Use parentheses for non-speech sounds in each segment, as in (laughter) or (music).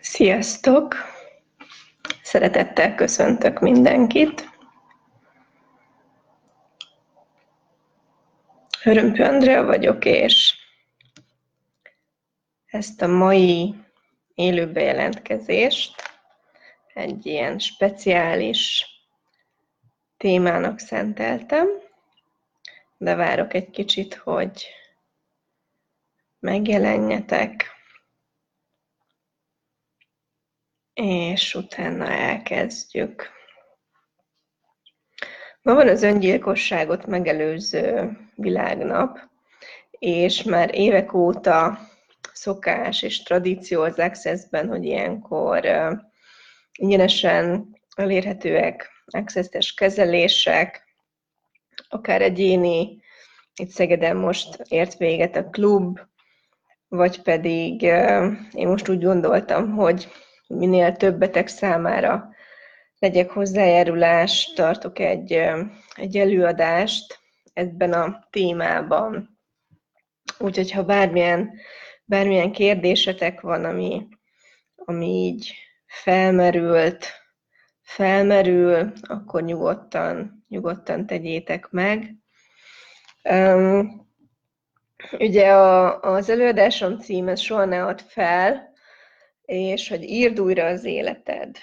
Sziasztok! Szeretettel köszöntök mindenkit. Örömpő Andrea vagyok, és ezt a mai élő bejelentkezést egy ilyen speciális témának szenteltem, de várok egy kicsit, hogy megjelenjetek, és utána elkezdjük. Ma van az öngyilkosságot megelőző világnap, és már évek óta szokás és tradíció az Access-ben, hogy ilyenkor ingyenesen elérhetőek access kezelések, akár egyéni, itt Szegeden most ért véget a klub, vagy pedig én most úgy gondoltam, hogy minél több beteg számára legyek hozzájárulás, tartok egy, egy előadást ebben a témában. Úgyhogy ha bármilyen, bármilyen kérdésetek van, ami, ami így felmerült, felmerül, akkor nyugodtan, nyugodtan tegyétek meg. Um, ugye a, az előadásom címe soha ne add fel, és hogy írd újra az életed.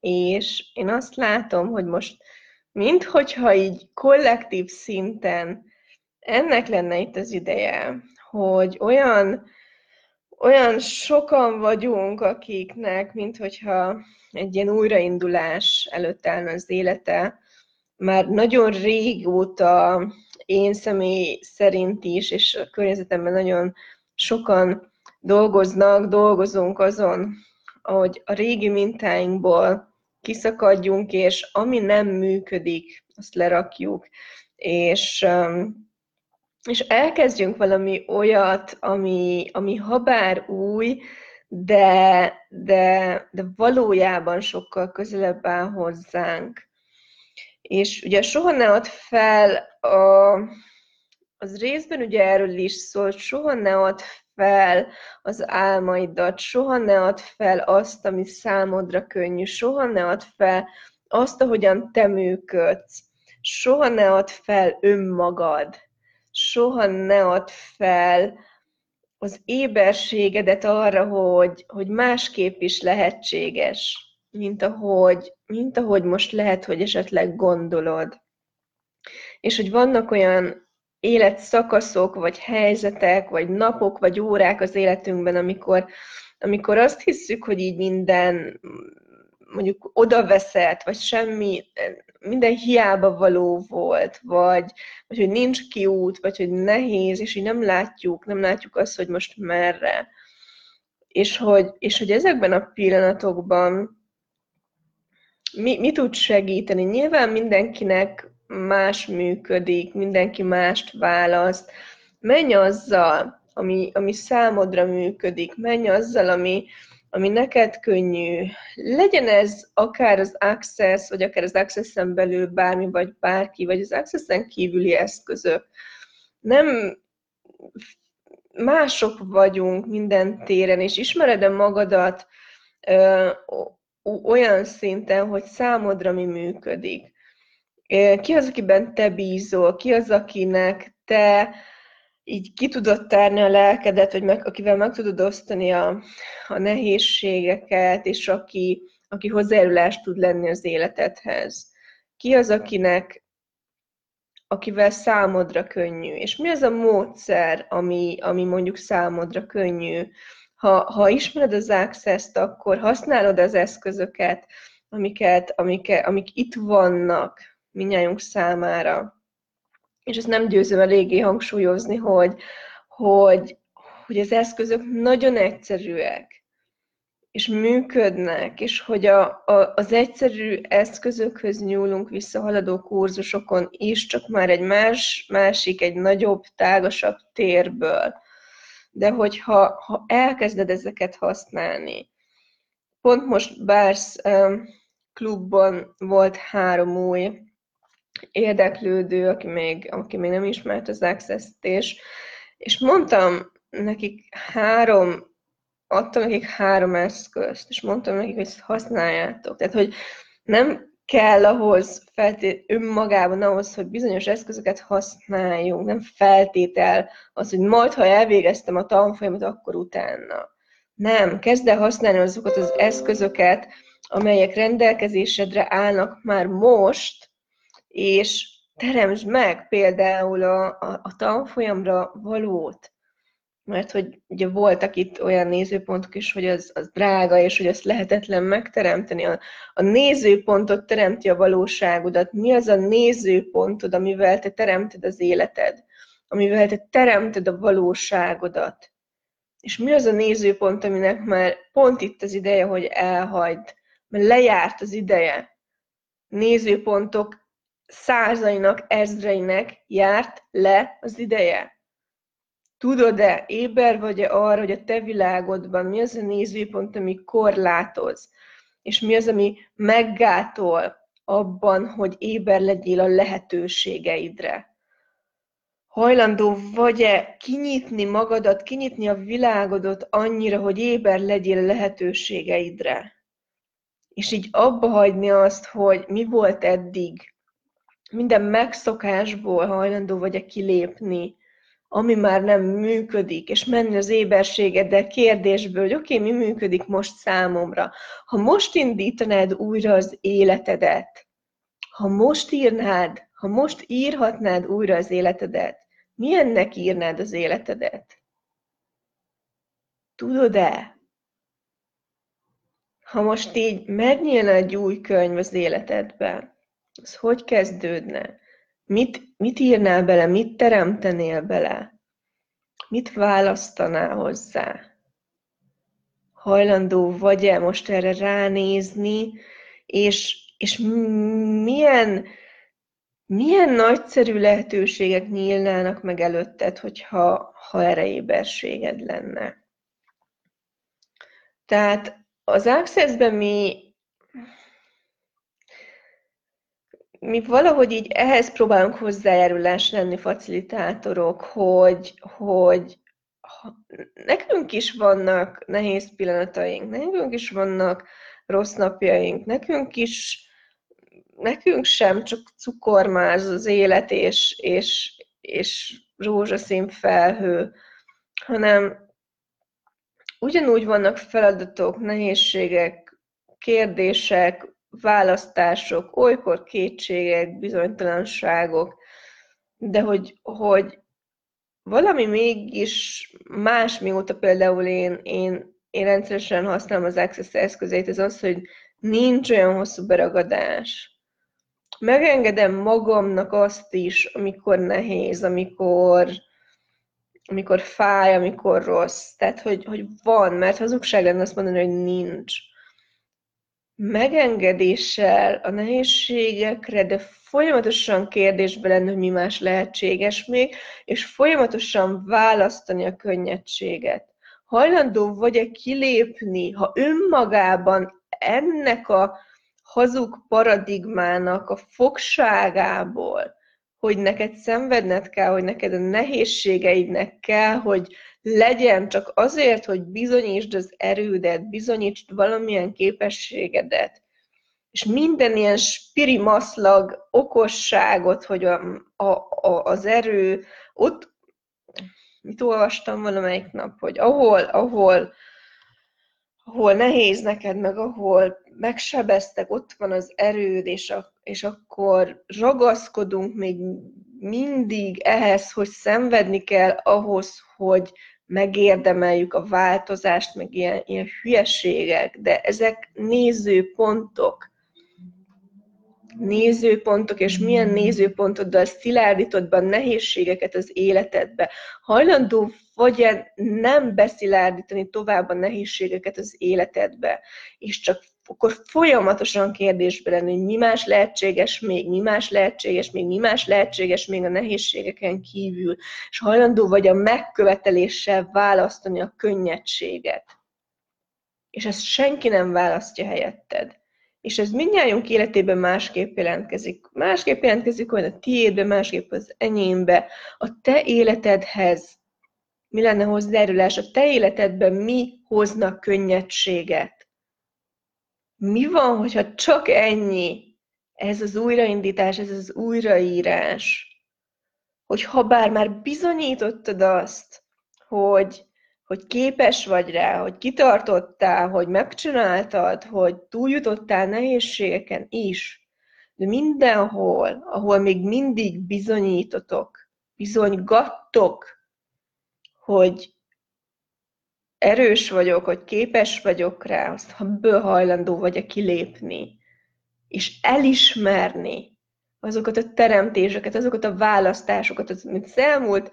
És én azt látom, hogy most minthogyha így kollektív szinten ennek lenne itt az ideje, hogy olyan, olyan sokan vagyunk, akiknek, minthogyha egy ilyen újraindulás előtt állna az élete, már nagyon régóta én személy szerint is, és a környezetemben nagyon sokan dolgoznak, dolgozunk azon, hogy a régi mintáinkból kiszakadjunk, és ami nem működik, azt lerakjuk, és, um, és elkezdjünk valami olyat, ami, ami habár új, de, de, de valójában sokkal közelebb áll hozzánk. És ugye soha ne add fel, a, az részben ugye erről is szólt, soha ne add fel az álmaidat, soha ne add fel azt, ami számodra könnyű, soha ne add fel azt, ahogyan te működsz, soha ne add fel önmagad, soha ne add fel az éberségedet arra, hogy, hogy másképp is lehetséges, mint ahogy, mint ahogy most lehet, hogy esetleg gondolod. És hogy vannak olyan életszakaszok, vagy helyzetek, vagy napok, vagy órák az életünkben, amikor, amikor azt hiszük, hogy így minden mondjuk odaveszett, vagy semmi, minden hiába való volt, vagy, vagy hogy nincs kiút, vagy hogy nehéz, és így nem látjuk, nem látjuk azt, hogy most merre. És hogy, és hogy ezekben a pillanatokban mi, mi tud segíteni? Nyilván mindenkinek más működik, mindenki mást választ. Menj azzal, ami, ami számodra működik, menj azzal, ami, ami neked könnyű. Legyen ez akár az Access, vagy akár az Access-en belül bármi, vagy bárki, vagy az Access-en kívüli eszközök. Nem mások vagyunk minden téren, és ismered-e magadat ö, olyan szinten, hogy számodra mi működik ki az, akiben te bízol, ki az, akinek te így ki tudod tárni a lelkedet, vagy meg, akivel meg tudod osztani a, a nehézségeket, és aki, aki hozzájárulást tud lenni az életedhez. Ki az, akinek akivel számodra könnyű, és mi az a módszer, ami, ami mondjuk számodra könnyű. Ha, ha ismered az access akkor használod az eszközöket, amiket, amiket, amik itt vannak, minnyájunk számára. És ezt nem győzöm eléggé hangsúlyozni, hogy, hogy, hogy az eszközök nagyon egyszerűek, és működnek, és hogy a, a, az egyszerű eszközökhöz nyúlunk vissza haladó kurzusokon is, csak már egy más, másik, egy nagyobb, tágasabb térből. De hogyha ha elkezded ezeket használni, pont most Bársz um, klubban volt három új érdeklődő, aki még, aki még nem ismert az access és, és mondtam nekik három adtam nekik három eszközt, és mondtam nekik, hogy ezt használjátok. Tehát, hogy nem kell ahhoz feltét, önmagában ahhoz, hogy bizonyos eszközöket használjunk, nem feltétel az, hogy majd, ha elvégeztem a tanfolyamat, akkor utána. Nem, kezd el használni azokat az eszközöket, amelyek rendelkezésedre állnak már most, és teremtsd meg például a, a, a tanfolyamra valót. Mert hogy ugye voltak itt olyan nézőpontok is, hogy az, az drága, és hogy azt lehetetlen megteremteni. A, a nézőpontot teremti a valóságodat. Mi az a nézőpontod, amivel te teremted az életed? Amivel te teremted a valóságodat? És mi az a nézőpont, aminek már pont itt az ideje, hogy elhagyd, mert lejárt az ideje. Nézőpontok százainak, ezreinek járt le az ideje. Tudod-e, éber vagy-e arra, hogy a te világodban mi az a nézőpont, ami korlátoz, és mi az, ami meggátol abban, hogy éber legyél a lehetőségeidre? Hajlandó vagy-e kinyitni magadat, kinyitni a világodat annyira, hogy éber legyél a lehetőségeidre? És így abba hagyni azt, hogy mi volt eddig, minden megszokásból hajlandó vagy-e kilépni, ami már nem működik, és menni az éberségeddel kérdésből, hogy oké, okay, mi működik most számomra. Ha most indítanád újra az életedet, ha most írnád, ha most írhatnád újra az életedet, milyennek írnád az életedet? Tudod-e? Ha most így megnyílna egy új könyv az életedben, az hogy kezdődne? Mit, mit írnál bele, mit teremtenél bele? Mit választanál hozzá? Hajlandó vagy-e most erre ránézni, és, és milyen, milyen nagyszerű lehetőségek nyílnának meg előtted, hogyha ha erre éberséged lenne. Tehát az Access-ben mi mi valahogy így ehhez próbálunk hozzájárulás lenni, facilitátorok, hogy, hogy nekünk is vannak nehéz pillanataink, nekünk is vannak rossz napjaink, nekünk is, nekünk sem csak cukormáz az élet és, és, és rózsaszín felhő, hanem ugyanúgy vannak feladatok, nehézségek, kérdések, választások, olykor kétségek, bizonytalanságok, de hogy, hogy valami mégis más, mióta például én, én, én rendszeresen használom az Access eszközét, ez az, hogy nincs olyan hosszú beragadás. Megengedem magamnak azt is, amikor nehéz, amikor, amikor fáj, amikor rossz. Tehát, hogy, hogy van, mert hazugság lenne azt mondani, hogy nincs megengedéssel a nehézségekre, de folyamatosan kérdésbe lenni, hogy mi más lehetséges még, és folyamatosan választani a könnyedséget. Hajlandó vagy-e kilépni, ha önmagában ennek a hazug paradigmának a fogságából, hogy neked szenvedned kell, hogy neked a nehézségeidnek kell, hogy legyen csak azért, hogy bizonyítsd az erődet, bizonyítsd valamilyen képességedet, és minden ilyen spirimaszlag okosságot, hogy a, a, a, az erő, ott, mit olvastam valamelyik nap, hogy ahol, ahol, ahol nehéz neked, meg ahol megsebeztek, ott van az erőd, és, a, és akkor ragaszkodunk még mindig ehhez, hogy szenvedni kell ahhoz, hogy megérdemeljük a változást, meg ilyen, ilyen hülyeségek, de ezek nézőpontok. Nézőpontok, és milyen nézőpontoddal szilárdítod be a nehézségeket az életedbe. Hajlandó vagy nem beszilárdítani tovább a nehézségeket az életedbe, és csak akkor folyamatosan kérdésbe lenni, hogy mi más lehetséges még, mi más lehetséges még, mi más lehetséges még a nehézségeken kívül, és hajlandó vagy a megköveteléssel választani a könnyedséget. És ezt senki nem választja helyetted. És ez mindnyájunk életében másképp jelentkezik. Másképp jelentkezik olyan a tiédbe, másképp az enyémbe, a te életedhez. Mi lenne hozzájárulás a te életedben, mi hoznak könnyedséget. Mi van, hogyha csak ennyi, ez az újraindítás, ez az újraírás, hogy ha bár már bizonyítottad azt, hogy, hogy képes vagy rá, hogy kitartottál, hogy megcsináltad, hogy túljutottál nehézségeken is, de mindenhol, ahol még mindig bizonyítotok, bizonygattok, hogy erős vagyok, hogy képes vagyok rá, azt ha ből hajlandó vagy kilépni, és elismerni azokat a teremtéseket, azokat a választásokat, az, amit az elmúlt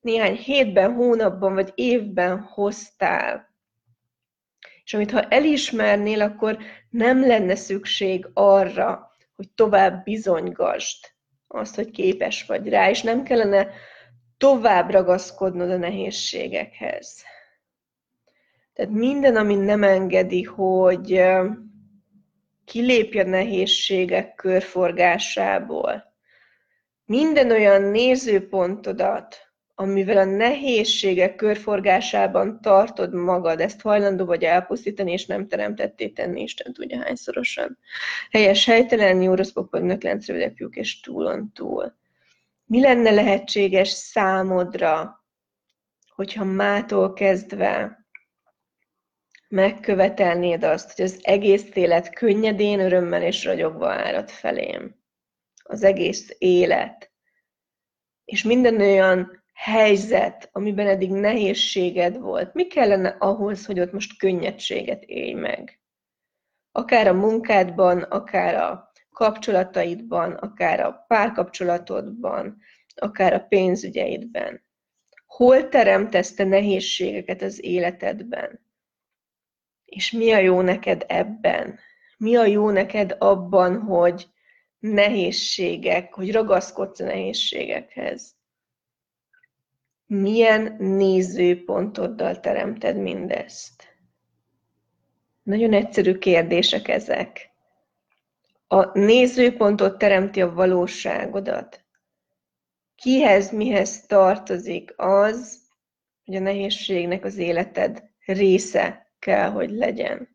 néhány hétben, hónapban vagy évben hoztál. És amit ha elismernél, akkor nem lenne szükség arra, hogy tovább bizonygasd azt, hogy képes vagy rá, és nem kellene tovább ragaszkodnod a nehézségekhez. Tehát minden, ami nem engedi, hogy kilépj a nehézségek körforgásából, minden olyan nézőpontodat, amivel a nehézségek körforgásában tartod magad, ezt hajlandó vagy elpusztítani, és nem teremtetté tenni Isten tudja hányszorosan. Helyes, helytelen, nyúroszpok, vagy nöklencrövidek, fiúk és túlon túl. Mi lenne lehetséges számodra, hogyha mától kezdve megkövetelnéd azt, hogy az egész élet könnyedén, örömmel és ragyogva árad felém. Az egész élet. És minden olyan helyzet, amiben eddig nehézséged volt, mi kellene ahhoz, hogy ott most könnyedséget élj meg? Akár a munkádban, akár a kapcsolataidban, akár a párkapcsolatodban, akár a pénzügyeidben. Hol teremtesz te nehézségeket az életedben? És mi a jó neked ebben? Mi a jó neked abban, hogy nehézségek, hogy ragaszkodsz a nehézségekhez? Milyen nézőpontoddal teremted mindezt? Nagyon egyszerű kérdések ezek. A nézőpontot teremti a valóságodat. Kihez, mihez tartozik az, hogy a nehézségnek az életed része kell, hogy legyen.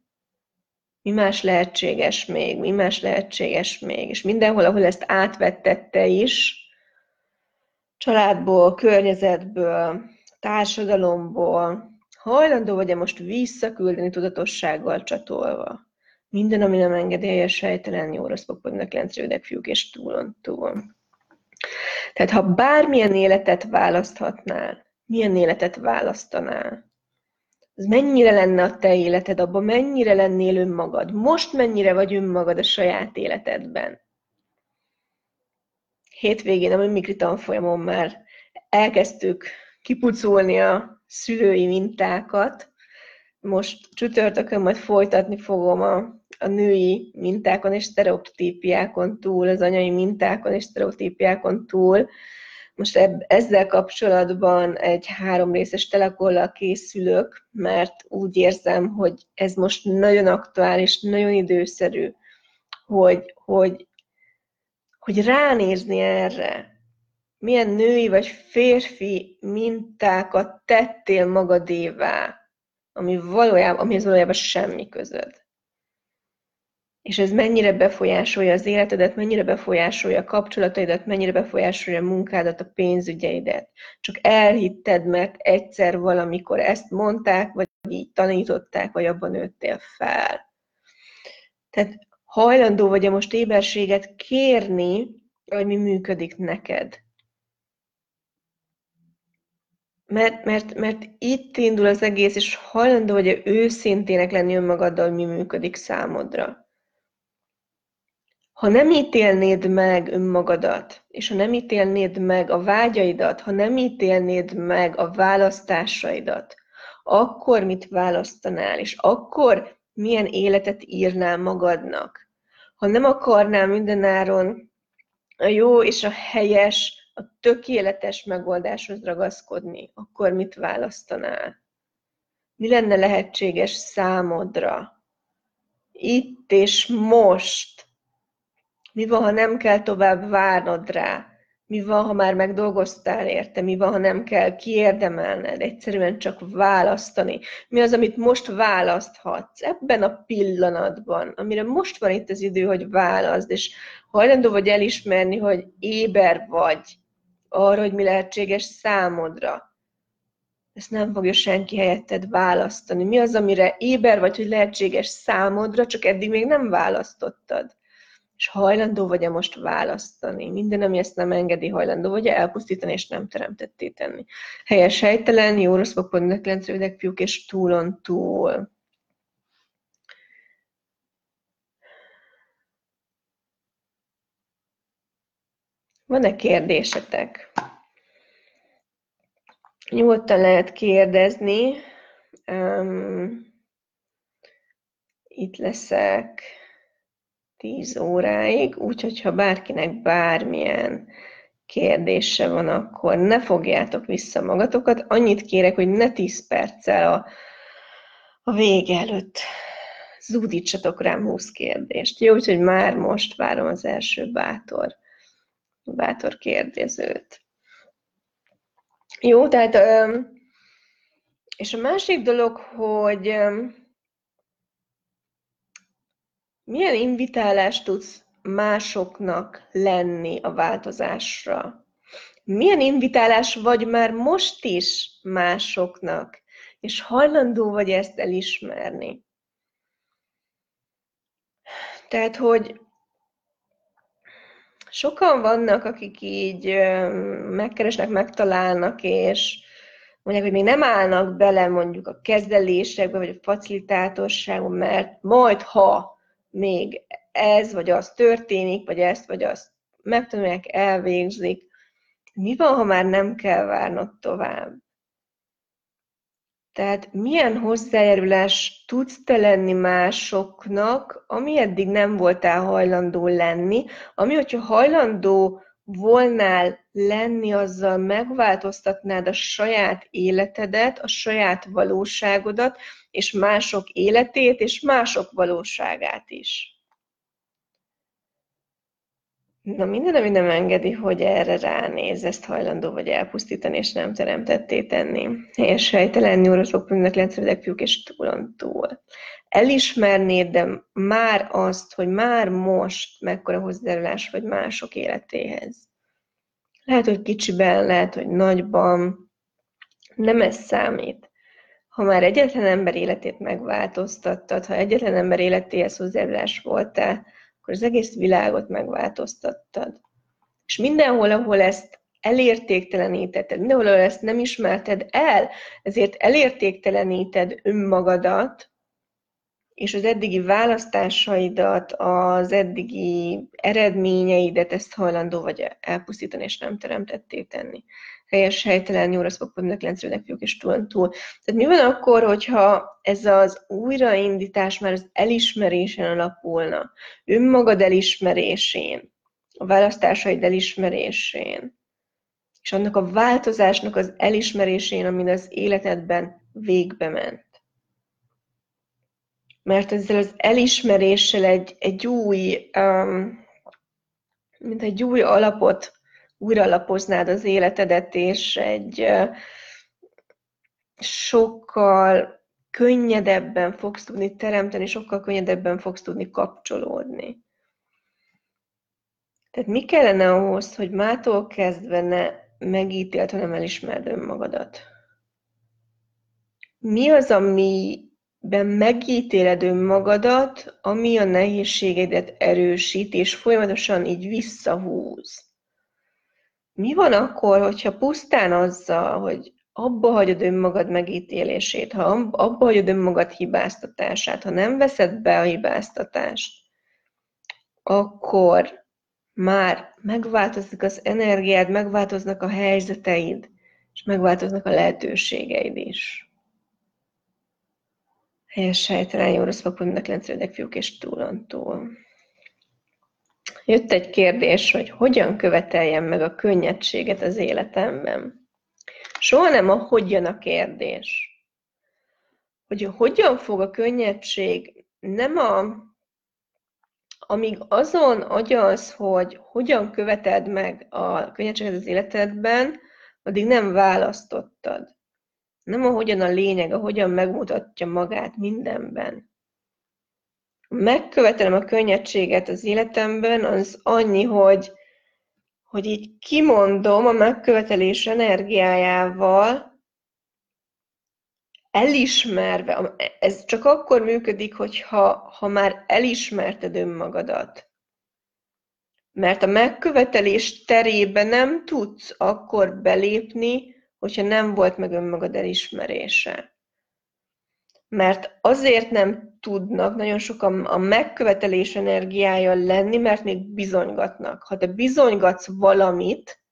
Mi más lehetséges még, mi más lehetséges még, és mindenhol, ahol ezt átvettette is, családból, környezetből, társadalomból, hajlandó vagy-e most visszaküldeni tudatossággal csatolva. Minden, ami nem engedélyes, sejtelen, jó, rossz, popognak, lentrődek, fiúk és túlon túl. Tehát ha bármilyen életet választhatnál, milyen életet választanál? Az mennyire lenne a te életed, abban mennyire lennél önmagad? Most mennyire vagy önmagad a saját életedben? hétvégén a mimikri tanfolyamon már elkezdtük kipucolni a szülői mintákat. Most csütörtökön majd folytatni fogom a, a női mintákon és sztereotípiákon túl, az anyai mintákon és sztereotípiákon túl. Most ebb, ezzel kapcsolatban egy három részes telekollal készülök, mert úgy érzem, hogy ez most nagyon aktuális, nagyon időszerű, hogy, hogy hogy ránézni erre, milyen női vagy férfi mintákat tettél magadévá, ami valójában, amihez valójában semmi közöd. És ez mennyire befolyásolja az életedet, mennyire befolyásolja a kapcsolataidat, mennyire befolyásolja a munkádat, a pénzügyeidet. Csak elhitted, mert egyszer valamikor ezt mondták, vagy így tanították, vagy abban nőttél fel. Tehát hajlandó vagy-e most éberséget kérni, hogy mi működik neked. Mert, mert, mert itt indul az egész, és hajlandó vagy-e őszintének lenni önmagaddal, hogy mi működik számodra. Ha nem ítélnéd meg önmagadat, és ha nem ítélnéd meg a vágyaidat, ha nem ítélnéd meg a választásaidat, akkor mit választanál, és akkor milyen életet írnál magadnak? ha nem akarnál mindenáron a jó és a helyes, a tökéletes megoldáshoz ragaszkodni, akkor mit választanál? Mi lenne lehetséges számodra? Itt és most. Mi van, ha nem kell tovább várnod rá? Mi van, ha már megdolgoztál érte? Mi van, ha nem kell kiérdemelned? Egyszerűen csak választani. Mi az, amit most választhatsz ebben a pillanatban, amire most van itt az idő, hogy válaszd, és hajlandó vagy elismerni, hogy éber vagy arra, hogy mi lehetséges számodra. Ezt nem fogja senki helyetted választani. Mi az, amire éber vagy, hogy lehetséges számodra, csak eddig még nem választottad és hajlandó vagy-e most választani. Minden, ami ezt nem engedi, hajlandó vagy-e elpusztítani, és nem teremtetté tenni. Helyes, helytelen, jó, rossz, pont, rövidek, fiúk, és túlon túl. Van-e kérdésetek? Nyugodtan lehet kérdezni. Um, itt leszek. 10 óráig, úgyhogy ha bárkinek bármilyen kérdése van, akkor ne fogjátok vissza magatokat. Annyit kérek, hogy ne 10 perccel a, a vége előtt zúdítsatok rám 20 kérdést. Jó, úgyhogy már most várom az első bátor, bátor kérdezőt. Jó, tehát és a másik dolog, hogy milyen invitálást tudsz másoknak lenni a változásra? Milyen invitálás vagy már most is másoknak, és hajlandó vagy ezt elismerni? Tehát, hogy sokan vannak, akik így megkeresnek, megtalálnak, és mondják, hogy még nem állnak bele mondjuk a kezelésekbe, vagy a facilitátorságba, mert majd ha még ez vagy az történik, vagy ezt vagy azt megtanulják, elvégzik. Mi van, ha már nem kell várnod tovább? Tehát milyen hozzájárulás tudsz te lenni másoknak, ami eddig nem voltál hajlandó lenni, ami, hogyha hajlandó volnál lenni, azzal megváltoztatnád a saját életedet, a saját valóságodat, és mások életét, és mások valóságát is. Na minden, ami nem engedi, hogy erre ránéz, ezt hajlandó vagy elpusztítani, és nem teremtetté tenni. Helyes helytelen pünnek lencsődek fiúk, és túlon túl. Elismernéd, de már azt, hogy már most mekkora hozzájárulás vagy mások életéhez. Lehet, hogy kicsiben, lehet, hogy nagyban, nem ez számít ha már egyetlen ember életét megváltoztattad, ha egyetlen ember életéhez hozzájárulás voltál, akkor az egész világot megváltoztattad. És mindenhol, ahol ezt elértéktelenítetted, mindenhol, ahol ezt nem ismerted el, ezért elértékteleníted önmagadat, és az eddigi választásaidat, az eddigi eredményeidet ezt hajlandó vagy elpusztítani, és nem teremtetté tenni helyes, helytelen, jó rossz fognak lencsülnek fiúk és túl túl. Tehát mi van akkor, hogyha ez az újraindítás már az elismerésen alapulna, önmagad elismerésén, a választásaid elismerésén, és annak a változásnak az elismerésén, amin az életedben végbe ment. Mert ezzel az elismeréssel egy, egy új, um, mint egy új alapot újra lapoznád az életedet, és egy sokkal könnyedebben fogsz tudni teremteni, sokkal könnyedebben fogsz tudni kapcsolódni. Tehát mi kellene ahhoz, hogy mától kezdve ne megítélt, hanem elismerd önmagadat? Mi az, amiben megítéled önmagadat, ami a nehézségeidet erősít, és folyamatosan így visszahúz? Mi van akkor, hogyha pusztán azzal, hogy abba hagyod önmagad megítélését, ha abba hagyod önmagad hibáztatását, ha nem veszed be a hibáztatást, akkor már megváltozik az energiád, megváltoznak a helyzeteid, és megváltoznak a lehetőségeid is. Helyes sejtelen, jó rossz vakon, mindenkilenc fiúk és túlontúl. Jött egy kérdés, hogy hogyan követeljem meg a könnyedséget az életemben. Soha nem a hogyan a kérdés. Hogy hogyan fog a könnyedség nem a amíg azon agyalsz, hogy hogyan követed meg a könnyedséget az életedben, addig nem választottad. Nem a hogyan a lényeg, a hogyan megmutatja magát mindenben. Megkövetelem a könnyedséget az életemben, az annyi, hogy, hogy így kimondom a megkövetelés energiájával, elismerve, ez csak akkor működik, hogyha ha már elismerted önmagadat. Mert a megkövetelés terébe nem tudsz akkor belépni, hogyha nem volt meg önmagad elismerése. Mert azért nem tudnak nagyon sokan a megkövetelés energiája lenni, mert még bizonygatnak. Ha te bizonygatsz valamit,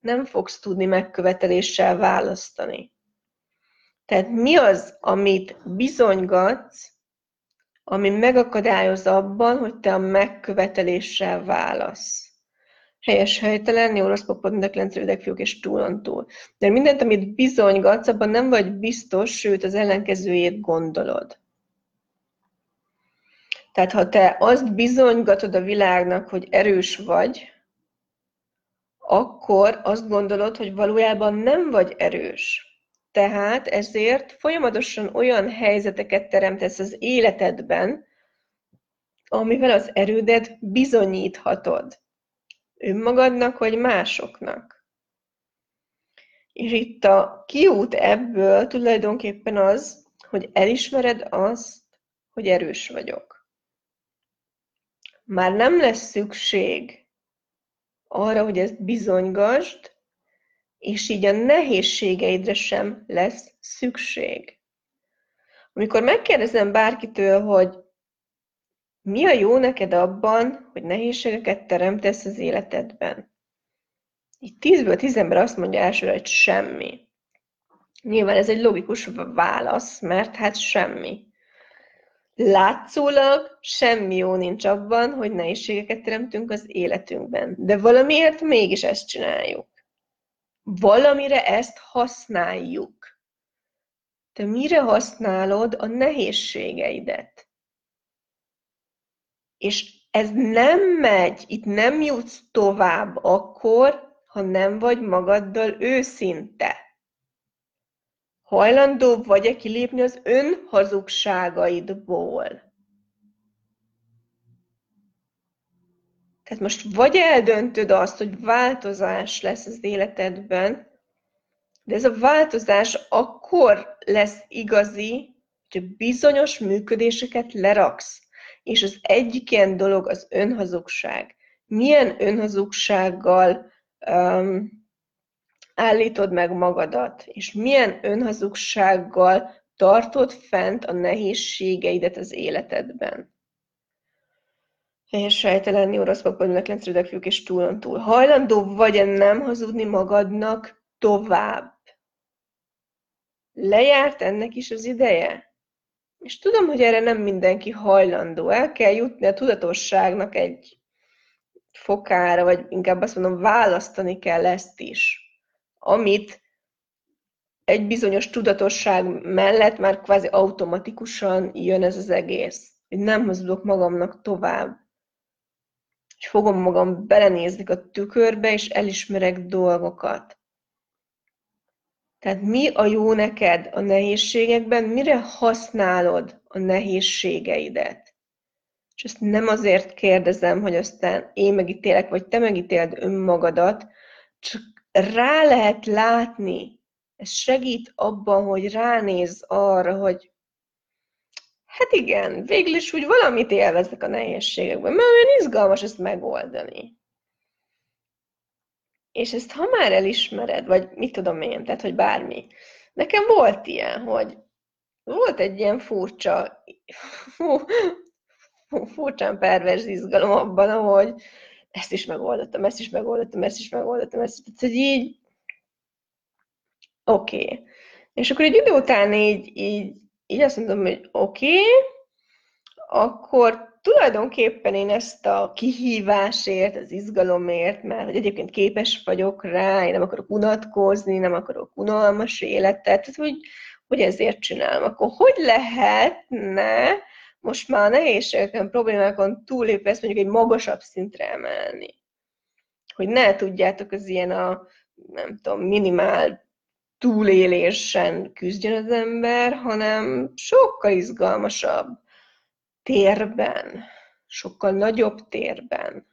nem fogsz tudni megköveteléssel választani. Tehát mi az, amit bizonygatsz, ami megakadályoz abban, hogy te a megköveteléssel válasz. Helyes, helytelen, jó, rossz, popod, mindeklenc, fiúk és túlontúl. De mindent, amit bizonygatsz, abban nem vagy biztos, sőt az ellenkezőjét gondolod. Tehát ha te azt bizonygatod a világnak, hogy erős vagy, akkor azt gondolod, hogy valójában nem vagy erős. Tehát ezért folyamatosan olyan helyzeteket teremtesz az életedben, amivel az erődet bizonyíthatod. Önmagadnak vagy másoknak. És itt a kiút ebből tulajdonképpen az, hogy elismered azt, hogy erős vagyok. Már nem lesz szükség arra, hogy ezt bizonygasd, és így a nehézségeidre sem lesz szükség. Amikor megkérdezem bárkitől, hogy mi a jó neked abban, hogy nehézségeket teremtesz az életedben? Így tízből tíz ember azt mondja elsőre, hogy semmi. Nyilván ez egy logikus válasz, mert hát semmi. Látszólag semmi jó nincs abban, hogy nehézségeket teremtünk az életünkben, de valamiért mégis ezt csináljuk. Valamire ezt használjuk. Te mire használod a nehézségeidet? És ez nem megy, itt nem jutsz tovább akkor, ha nem vagy magaddal őszinte. Hajlandó vagy-e kilépni az önhazugságaidból? Tehát most vagy eldöntöd azt, hogy változás lesz az életedben, de ez a változás akkor lesz igazi, hogy bizonyos működéseket leraksz. És az egyik ilyen dolog az önhazugság. Milyen önhazugsággal um, állítod meg magadat, és milyen önhazugsággal tartod fent a nehézségeidet az életedben fehér sejtelen, orosz papanyúnak, lencrődek fiúk és túlon túl. Hajlandó vagy-e nem hazudni magadnak tovább? Lejárt ennek is az ideje? És tudom, hogy erre nem mindenki hajlandó. El kell jutni a tudatosságnak egy fokára, vagy inkább azt mondom, választani kell ezt is. Amit egy bizonyos tudatosság mellett már kvázi automatikusan jön ez az egész. Hogy nem hazudok magamnak tovább és fogom magam belenézni a tükörbe, és elismerek dolgokat. Tehát mi a jó neked a nehézségekben, mire használod a nehézségeidet? És ezt nem azért kérdezem, hogy aztán én megítélek, vagy te megítéld önmagadat, csak rá lehet látni, ez segít abban, hogy ránéz arra, hogy Hát igen, végül is úgy valamit élvezek a nehézségekben, mert olyan izgalmas ezt megoldani. És ezt ha már elismered, vagy mit tudom én, tehát hogy bármi. Nekem volt ilyen, hogy volt egy ilyen furcsa, furcsán pervers izgalom abban, hogy ezt is megoldottam, ezt is megoldottam, ezt is megoldottam, ezt is, hogy így oké. Okay. És akkor egy idő után így, így így azt mondom, hogy oké, okay, akkor tulajdonképpen én ezt a kihívásért, az izgalomért, mert hogy egyébként képes vagyok rá, én nem akarok unatkozni, nem akarok unalmas életet, tehát hogy, hogy ezért csinálom. Akkor hogy lehetne most már a nehézségeken, problémákon túlépve ezt mondjuk egy magasabb szintre emelni. Hogy ne tudjátok az ilyen a, nem tudom, minimál túlélésen küzdjön az ember, hanem sokkal izgalmasabb térben, sokkal nagyobb térben,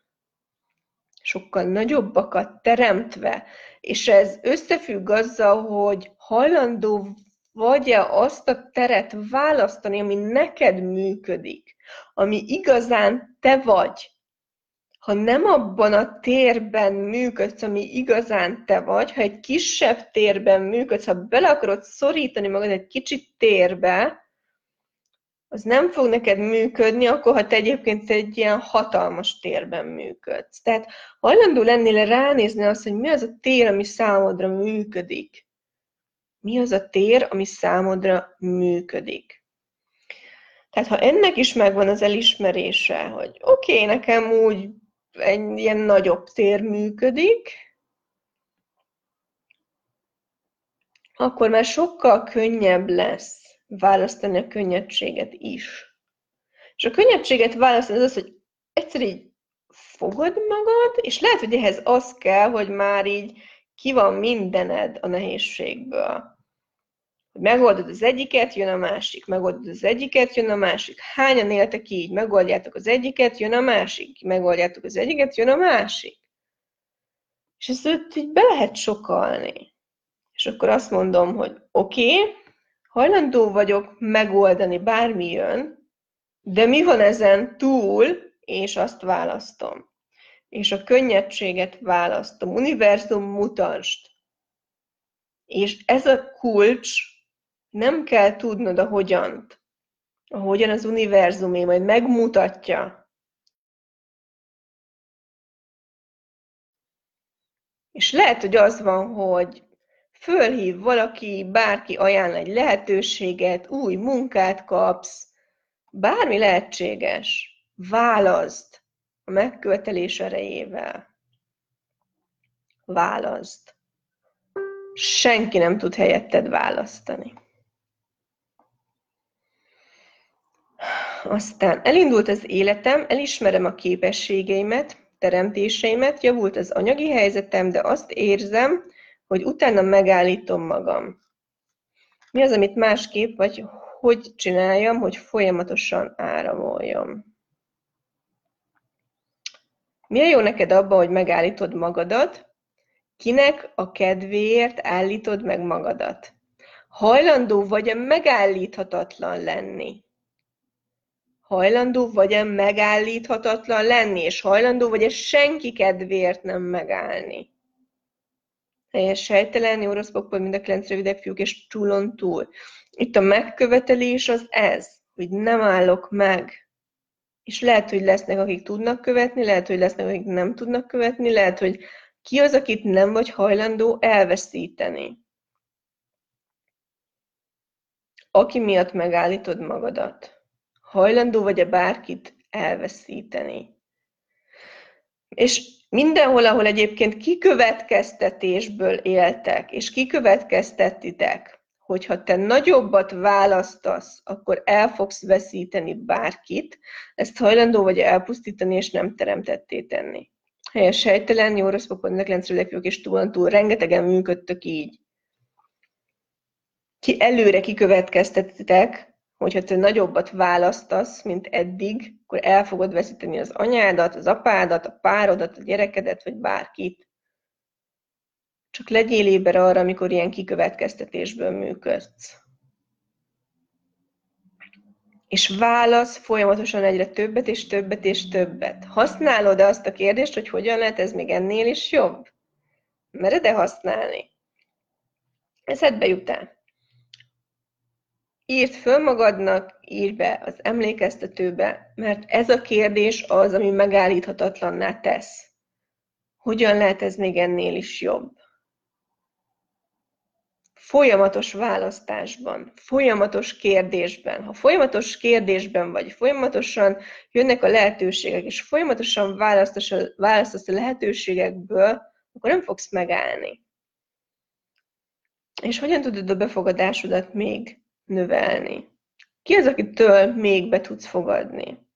sokkal nagyobbakat teremtve, és ez összefügg azzal, hogy hajlandó vagy-e azt a teret választani, ami neked működik, ami igazán te vagy. Ha nem abban a térben működsz, ami igazán te vagy, ha egy kisebb térben működsz, ha bele akarod szorítani magad egy kicsit térbe, az nem fog neked működni, akkor ha te egyébként egy ilyen hatalmas térben működsz. Tehát hajlandó lennél ránézni azt, hogy mi az a tér, ami számodra működik. Mi az a tér, ami számodra működik. Tehát ha ennek is megvan az elismerése, hogy oké, okay, nekem úgy egy ilyen nagyobb tér működik, akkor már sokkal könnyebb lesz választani a könnyedséget is. És a könnyedséget választani az az, hogy egyszer így fogod magad, és lehet, hogy ehhez az kell, hogy már így ki van mindened a nehézségből. Hogy megoldod az egyiket, jön a másik, megoldod az egyiket, jön a másik. Hányan éltek így? Megoldjátok az egyiket, jön a másik. Megoldjátok az egyiket, jön a másik. És ezt így be lehet sokalni. És akkor azt mondom, hogy oké, okay, hajlandó vagyok megoldani, bármi jön, de mi van ezen túl, és azt választom. És a könnyedséget választom. Univerzum mutasd. És ez a kulcs, nem kell tudnod a hogyant. A hogyan az univerzumé majd megmutatja. És lehet, hogy az van, hogy fölhív valaki, bárki ajánl egy lehetőséget, új munkát kapsz, bármi lehetséges, válaszd a megkövetelés erejével. Válaszd. Senki nem tud helyetted választani. Aztán elindult az életem, elismerem a képességeimet, teremtéseimet, javult az anyagi helyzetem, de azt érzem, hogy utána megállítom magam. Mi az, amit másképp, vagy hogy csináljam, hogy folyamatosan áramoljam. Mi a jó neked abban, hogy megállítod magadat? Kinek a kedvéért állítod meg magadat? Hajlandó vagy-e megállíthatatlan lenni? Hajlandó vagy-e megállíthatatlan lenni, és hajlandó vagy-e senki kedvéért nem megállni? Teljes helytelen, orosz pokol, mind a kilenc rövidebb fiúk, és túlon túl. Itt a megkövetelés az ez, hogy nem állok meg. És lehet, hogy lesznek, akik tudnak követni, lehet, hogy lesznek, akik nem tudnak követni, lehet, hogy ki az, akit nem vagy hajlandó elveszíteni. Aki miatt megállítod magadat. Hajlandó vagy-e bárkit elveszíteni. És Mindenhol, ahol egyébként kikövetkeztetésből éltek, és kikövetkeztetitek, hogyha te nagyobbat választasz, akkor el fogsz veszíteni bárkit, ezt hajlandó vagy elpusztítani, és nem teremtetté tenni. Helyes helytelen, jó rossz pokon, neklencrődekvők és túl, túl, rengetegen működtök így. Ki előre kikövetkeztetitek, hogyha te nagyobbat választasz, mint eddig, akkor el fogod veszíteni az anyádat, az apádat, a párodat, a gyerekedet, vagy bárkit. Csak legyél éber arra, amikor ilyen kikövetkeztetésből működsz. És válasz folyamatosan egyre többet és többet és többet. Használod-e azt a kérdést, hogy hogyan lehet ez még ennél is jobb? Mered-e használni? Eszedbe jut-e? Írd föl magadnak, írd be az emlékeztetőbe, mert ez a kérdés az, ami megállíthatatlanná tesz. Hogyan lehet ez még ennél is jobb? Folyamatos választásban, folyamatos kérdésben. Ha folyamatos kérdésben vagy, folyamatosan jönnek a lehetőségek, és folyamatosan választasz a, választasz a lehetőségekből, akkor nem fogsz megállni. És hogyan tudod a befogadásodat még növelni. Ki az, akitől még be tudsz fogadni?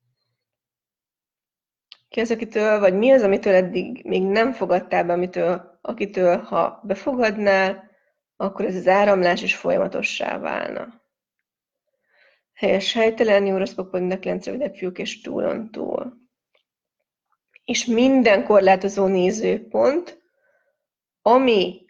Ki az, akitől, vagy mi az, amitől eddig még nem fogadtál be, amitől, akitől, ha befogadnál, akkor ez az áramlás is folyamatossá válna. Helyes helytelen, jó rossz pokol, rövidebb fiúk és túlon túl. És minden korlátozó nézőpont, ami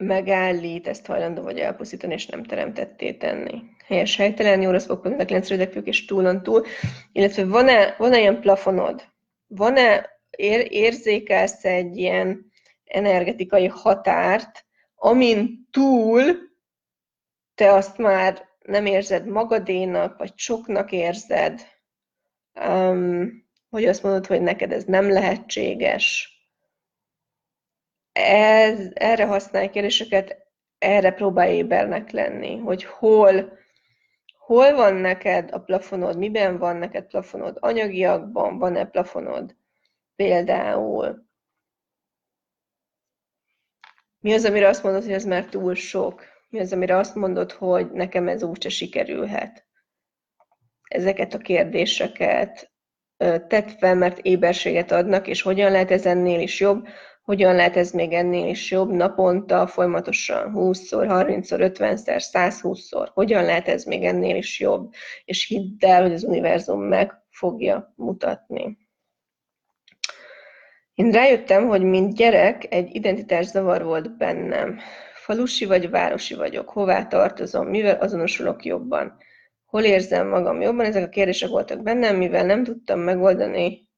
megállít, ezt hajlandó vagy elpusztítani, és nem teremtetté tenni. Helyes helytelen, jó rossz pokol, rövidebb fiúk és túlon túl. Illetve van-e, van-e ilyen plafonod? Van-e, ér, érzékelsz egy ilyen energetikai határt, amin túl te azt már nem érzed magadénak, vagy soknak érzed, um, hogy azt mondod, hogy neked ez nem lehetséges. Ez, erre használj kérdéseket, erre próbálj ébernek lenni, hogy hol, hol van neked a plafonod, miben van neked plafonod, anyagiakban van-e plafonod például. Mi az, amire azt mondod, hogy ez már túl sok? Mi az, amire azt mondod, hogy nekem ez úgyse sikerülhet? Ezeket a kérdéseket tedd fel, mert éberséget adnak, és hogyan lehet ez ennél is jobb, hogyan lehet ez még ennél is jobb naponta, folyamatosan 20-szor, 30-szor, 50-szer, 120-szor, hogyan lehet ez még ennél is jobb, és hidd el, hogy az univerzum meg fogja mutatni. Én rájöttem, hogy mint gyerek egy identitászavar volt bennem. Falusi vagy városi vagyok? Hová tartozom? Mivel azonosulok jobban? Hol érzem magam jobban? Ezek a kérdések voltak bennem, mivel nem tudtam megoldani,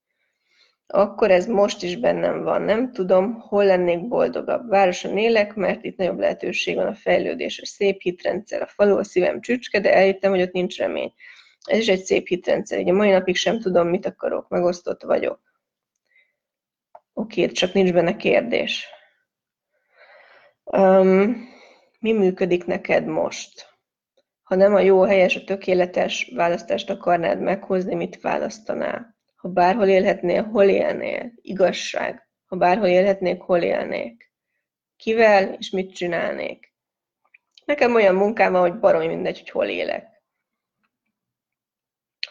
akkor ez most is bennem van. Nem tudom, hol lennék boldogabb. Városon élek, mert itt nagyobb lehetőség van a fejlődésre. Szép hitrendszer, a falu a szívem csücske, de eljöttem, hogy ott nincs remény. Ez is egy szép hitrendszer. Ugye mai napig sem tudom, mit akarok, megosztott vagyok. Oké, csak nincs benne kérdés. Um, mi működik neked most? Ha nem a jó, a helyes, a tökéletes választást akarnád meghozni, mit választanál? Ha bárhol élhetnél, hol élnél? Igazság. Ha bárhol élhetnék, hol élnék? Kivel és mit csinálnék? Nekem olyan munkám van, hogy baromi mindegy, hogy hol élek.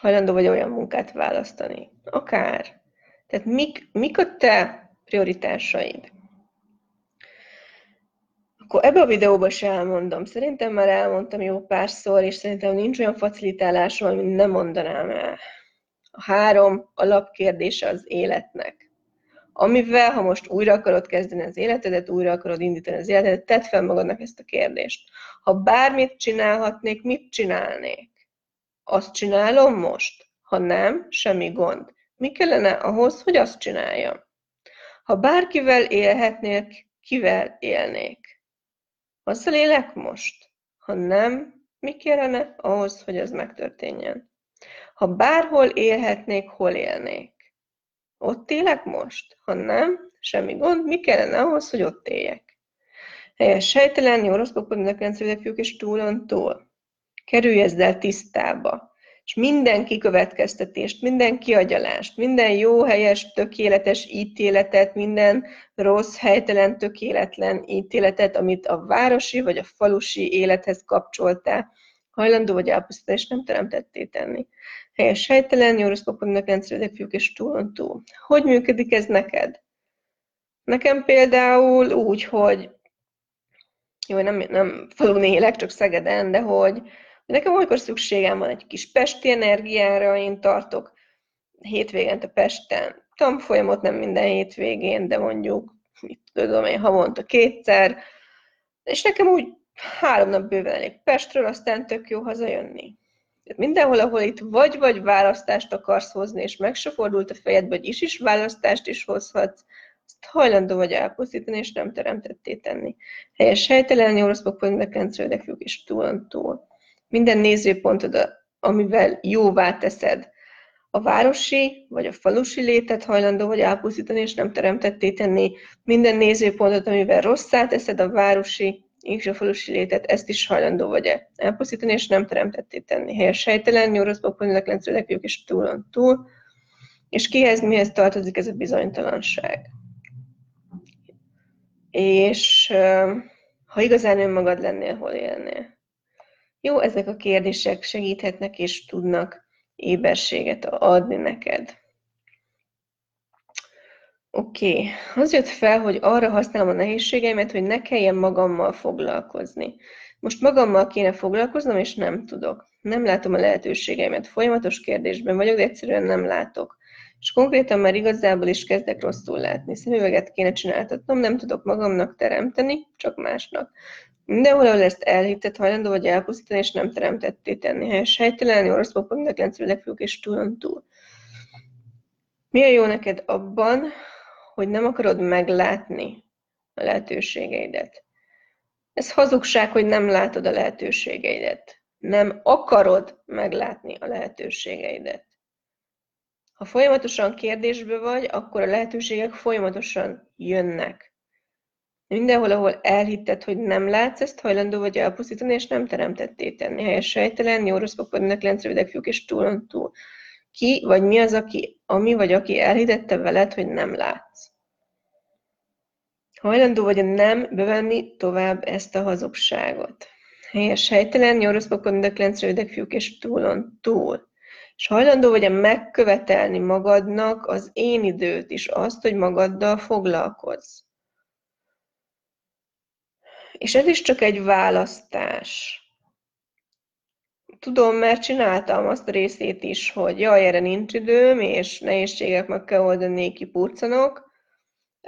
Hajlandó vagy olyan munkát választani? Akár. Tehát mik, mik a te prioritásaid? Akkor ebbe a videóba se elmondom. Szerintem már elmondtam jó párszor, és szerintem nincs olyan facilitálásom, amit nem mondanám el. A három alapkérdése az életnek. Amivel, ha most újra akarod kezdeni az életedet, újra akarod indítani az életedet, tedd fel magadnak ezt a kérdést. Ha bármit csinálhatnék, mit csinálnék? Azt csinálom most? Ha nem, semmi gond. Mi kellene ahhoz, hogy azt csináljam? Ha bárkivel élhetnék, kivel élnék? Azzal élek most? Ha nem, mi kellene ahhoz, hogy ez megtörténjen? Ha bárhol élhetnék, hol élnék? Ott élek most? Ha nem, semmi gond, mi kellene ahhoz, hogy ott éljek? Helyes sejtelen, jó rossz popodnak rendszerűek és túlon túl. Kerülj ezzel tisztába és minden kikövetkeztetést, minden kiagyalást, minden jó, helyes, tökéletes ítéletet, minden rossz, helytelen, tökéletlen ítéletet, amit a városi vagy a falusi élethez kapcsoltál, hajlandó vagy elpusztítani, és nem teremtetté tenni. Helyes, helytelen, jó rossz papagnak rendszerűek fiúk és túlon túl. Hogy működik ez neked? Nekem például úgy, hogy jó, nem, nem falun élek, csak Szegeden, de hogy Nekem olykor szükségem van egy kis pesti energiára, én tartok hétvégente Pesten tanfolyamot, nem minden hétvégén, de mondjuk, mit tudom én, havonta kétszer, és nekem úgy három nap bőven elég Pestről, aztán tök jó hazajönni. Mindenhol, ahol itt vagy-vagy választást akarsz hozni, és meg se fordult a fejed, vagy is is választást is hozhatsz, azt hajlandó vagy elpusztítani, és nem teremtetté tenni. Helyes helytelen, jó rossz pokol, mindenkinek és túl túl. Minden nézőpontod, amivel jóvá teszed. A városi vagy a falusi létet hajlandó vagy elpusztítani, és nem teremtetté tenni. Minden nézőpontot, amivel rosszá teszed a városi és a falusi létet, ezt is hajlandó vagy elpusztítani, és nem teremtetté tenni. Helyes sejtelen, nyúrozba, ponyilak, lencőlek, és túlon túl. És kihez, mihez tartozik ez a bizonytalanság? És ha igazán önmagad lennél, hol élnél? Jó, ezek a kérdések segíthetnek és tudnak éberséget adni neked. Oké, okay. az jött fel, hogy arra használom a nehézségeimet, hogy ne kelljen magammal foglalkozni. Most magammal kéne foglalkoznom, és nem tudok. Nem látom a lehetőségeimet. Folyamatos kérdésben vagyok, de egyszerűen nem látok. És konkrétan már igazából is kezdek rosszul látni. Szemüveget kéne csináltatnom, nem tudok magamnak teremteni, csak másnak. Mindenhol, ahol ezt elhitted, hajlandó vagy elpusztítani, és nem teremtetté tenni. Helyes helytelen, orosz popok, legfők és túlon túl. Mi a jó neked abban, hogy nem akarod meglátni a lehetőségeidet? Ez hazugság, hogy nem látod a lehetőségeidet. Nem akarod meglátni a lehetőségeidet. Ha folyamatosan kérdésbe vagy, akkor a lehetőségek folyamatosan jönnek. Mindenhol, ahol elhitted, hogy nem látsz, ezt hajlandó vagy elpusztítani, és nem teremtetté tenni. Helyes sejtelen, jó rossz papodnak, lencrövidek fiúk és túlon túl. Ki vagy mi az, aki, ami vagy aki elhitette veled, hogy nem látsz? Hajlandó vagy a nem bevenni tovább ezt a hazugságot. Helyes helytelen, jó rossz papodnak, lencrövidek fiúk és túlon túl. És hajlandó vagy a megkövetelni magadnak az én időt is, azt, hogy magaddal foglalkozz. És ez is csak egy választás. Tudom, mert csináltam azt a részét is, hogy jaj, erre nincs időm, és nehézségek meg kell oldani, kipurcanok.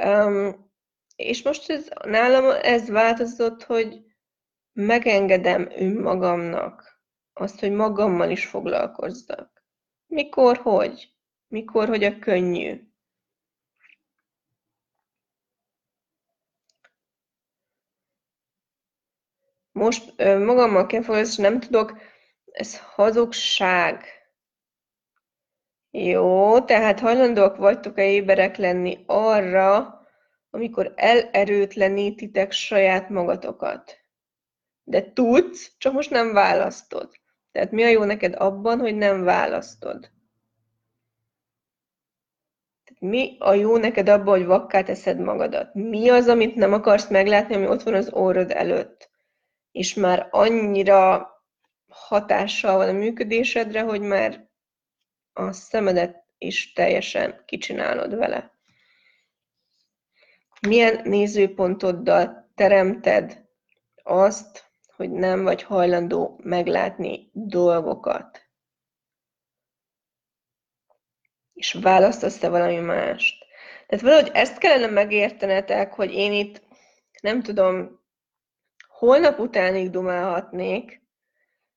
Um, és most ez, nálam ez változott, hogy megengedem önmagamnak azt, hogy magammal is foglalkozzak. Mikor, hogy? Mikor, hogy a könnyű. Most magammal kell foglalkozni, nem tudok, ez hazugság. Jó, tehát hajlandóak vagytok-e éberek lenni arra, amikor elerőtlenítitek saját magatokat. De tudsz, csak most nem választod. Tehát mi a jó neked abban, hogy nem választod? Mi a jó neked abban, hogy vakká teszed magadat? Mi az, amit nem akarsz meglátni, ami ott van az orrod előtt? És már annyira hatással van a működésedre, hogy már a szemedet is teljesen kicsinálod vele. Milyen nézőpontoddal teremted azt, hogy nem vagy hajlandó meglátni dolgokat? És választasz-e valami mást? Tehát valahogy ezt kellene megértenetek, hogy én itt, nem tudom, holnap utánig dumálhatnék,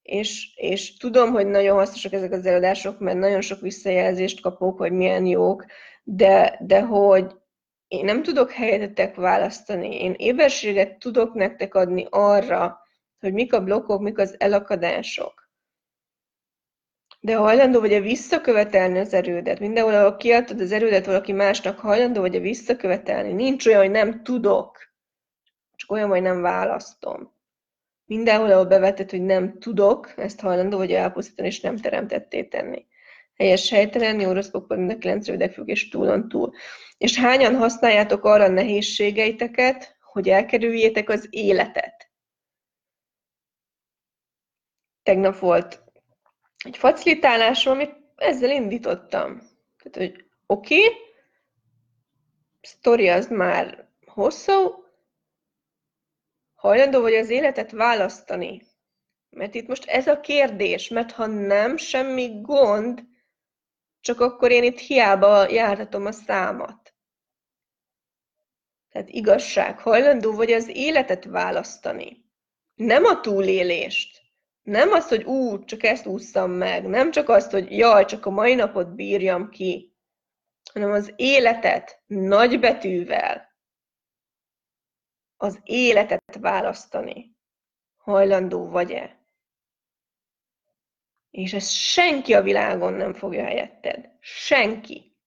és, és tudom, hogy nagyon hasznosak ezek az előadások, mert nagyon sok visszajelzést kapok, hogy milyen jók, de, de hogy én nem tudok helyetetek választani. Én éberséget tudok nektek adni arra, hogy mik a blokkok, mik az elakadások. De hajlandó vagy-e visszakövetelni az erődet? Mindenhol, ahol kiadtad az erődet valaki másnak, hajlandó vagy-e visszakövetelni? Nincs olyan, hogy nem tudok, csak olyan, hogy nem választom. Mindenhol, ahol bevetted, hogy nem tudok, ezt hajlandó vagy elpusztítani, és nem teremtetté tenni. Helyes helytelen, pokol, mind a kilenc rövidek és túlon túl. És hányan használjátok arra a nehézségeiteket, hogy elkerüljétek az életet? Tegnap volt egy facilitálásom, amit ezzel indítottam. Tehát, hogy oké, okay, sztori az már hosszú, hajlandó vagy az életet választani. Mert itt most ez a kérdés, mert ha nem, semmi gond, csak akkor én itt hiába járhatom a számat. Tehát igazság, hajlandó vagy az életet választani. Nem a túlélést. Nem azt, hogy ú, csak ezt ússzam meg. Nem csak azt, hogy jaj, csak a mai napot bírjam ki. Hanem az életet nagybetűvel. Az életet választani. Hajlandó vagy-e? És ezt senki a világon nem fogja helyetted. Senki.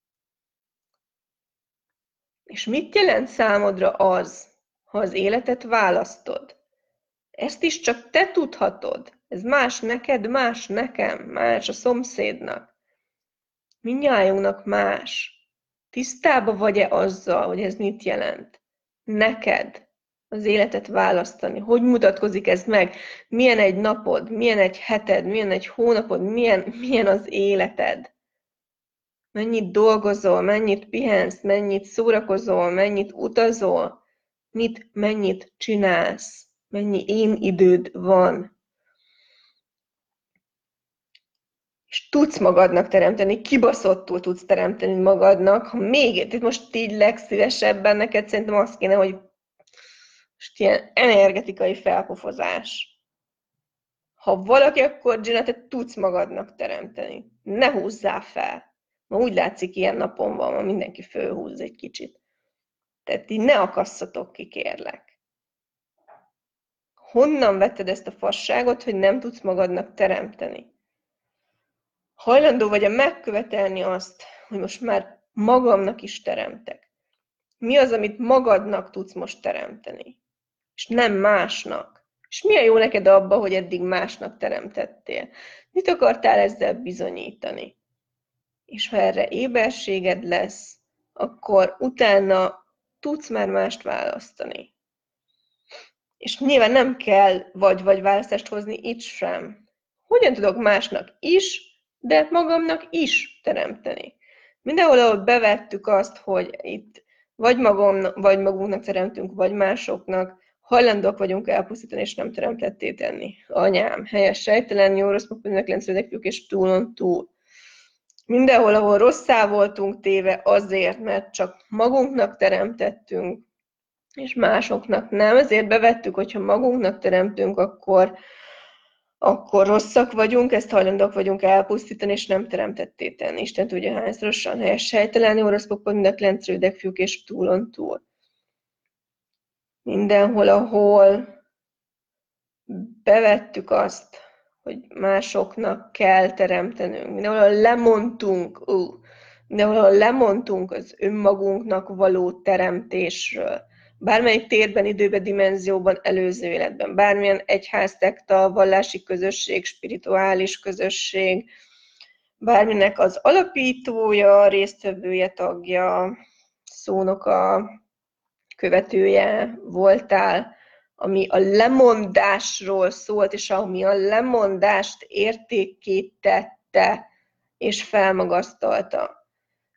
És mit jelent számodra az, ha az életet választod? Ezt is csak te tudhatod. Ez más neked, más nekem, más a szomszédnak. Mindnyájunknak más. Tisztába vagy-e azzal, hogy ez mit jelent? Neked. Az életet választani? Hogy mutatkozik ez meg? Milyen egy napod, milyen egy heted, milyen egy hónapod, milyen, milyen az életed? Mennyit dolgozol, mennyit pihensz, mennyit szórakozol, mennyit utazol, mit, mennyit csinálsz, mennyi én időd van. és tudsz magadnak teremteni, kibaszottul tudsz teremteni magadnak, ha még, itt most így legszívesebben neked szerintem azt kéne, hogy most ilyen energetikai felpofozás. Ha valaki, akkor Gina, tudsz magadnak teremteni. Ne húzzál fel. Ma úgy látszik, ilyen napon van, ma mindenki fölhúz egy kicsit. Tehát így ne akasszatok ki, kérlek. Honnan vetted ezt a fasságot, hogy nem tudsz magadnak teremteni? Hajlandó vagy-e megkövetelni azt, hogy most már magamnak is teremtek? Mi az, amit magadnak tudsz most teremteni? És nem másnak. És milyen jó neked abba, hogy eddig másnak teremtettél? Mit akartál ezzel bizonyítani? És ha erre éberséged lesz, akkor utána tudsz már mást választani. És nyilván nem kell vagy-vagy választást hozni itt sem. Hogyan tudok másnak is, de magamnak is teremteni. Mindenhol, ahol bevettük azt, hogy itt vagy, magam, vagy magunknak teremtünk, vagy másoknak, hajlandók vagyunk elpusztítani, és nem teremtetté tenni. Anyám, helyes, sejtelen, jó, rossz, lencődekjük, és túlon túl. Mindenhol, ahol rosszá voltunk téve azért, mert csak magunknak teremtettünk, és másoknak nem, ezért bevettük, hogyha magunknak teremtünk, akkor akkor rosszak vagyunk, ezt hajlandók vagyunk elpusztítani, és nem teremtetté tenni. Isten tudja hányszorosan helyes sejtelen, oroszpok, mind a klencrődek, fiúk és túlon túl. Mindenhol, ahol bevettük azt, hogy másoknak kell teremtenünk, mindenhol, ahol lemondtunk, uh, mindenhol, ahol lemondtunk az önmagunknak való teremtésről, bármelyik térben, időben, dimenzióban, előző életben, bármilyen egyháztekta, vallási közösség, spirituális közösség, bárminek az alapítója, résztvevője, tagja, szónoka, követője voltál, ami a lemondásról szólt, és ami a lemondást értékítette és felmagasztalta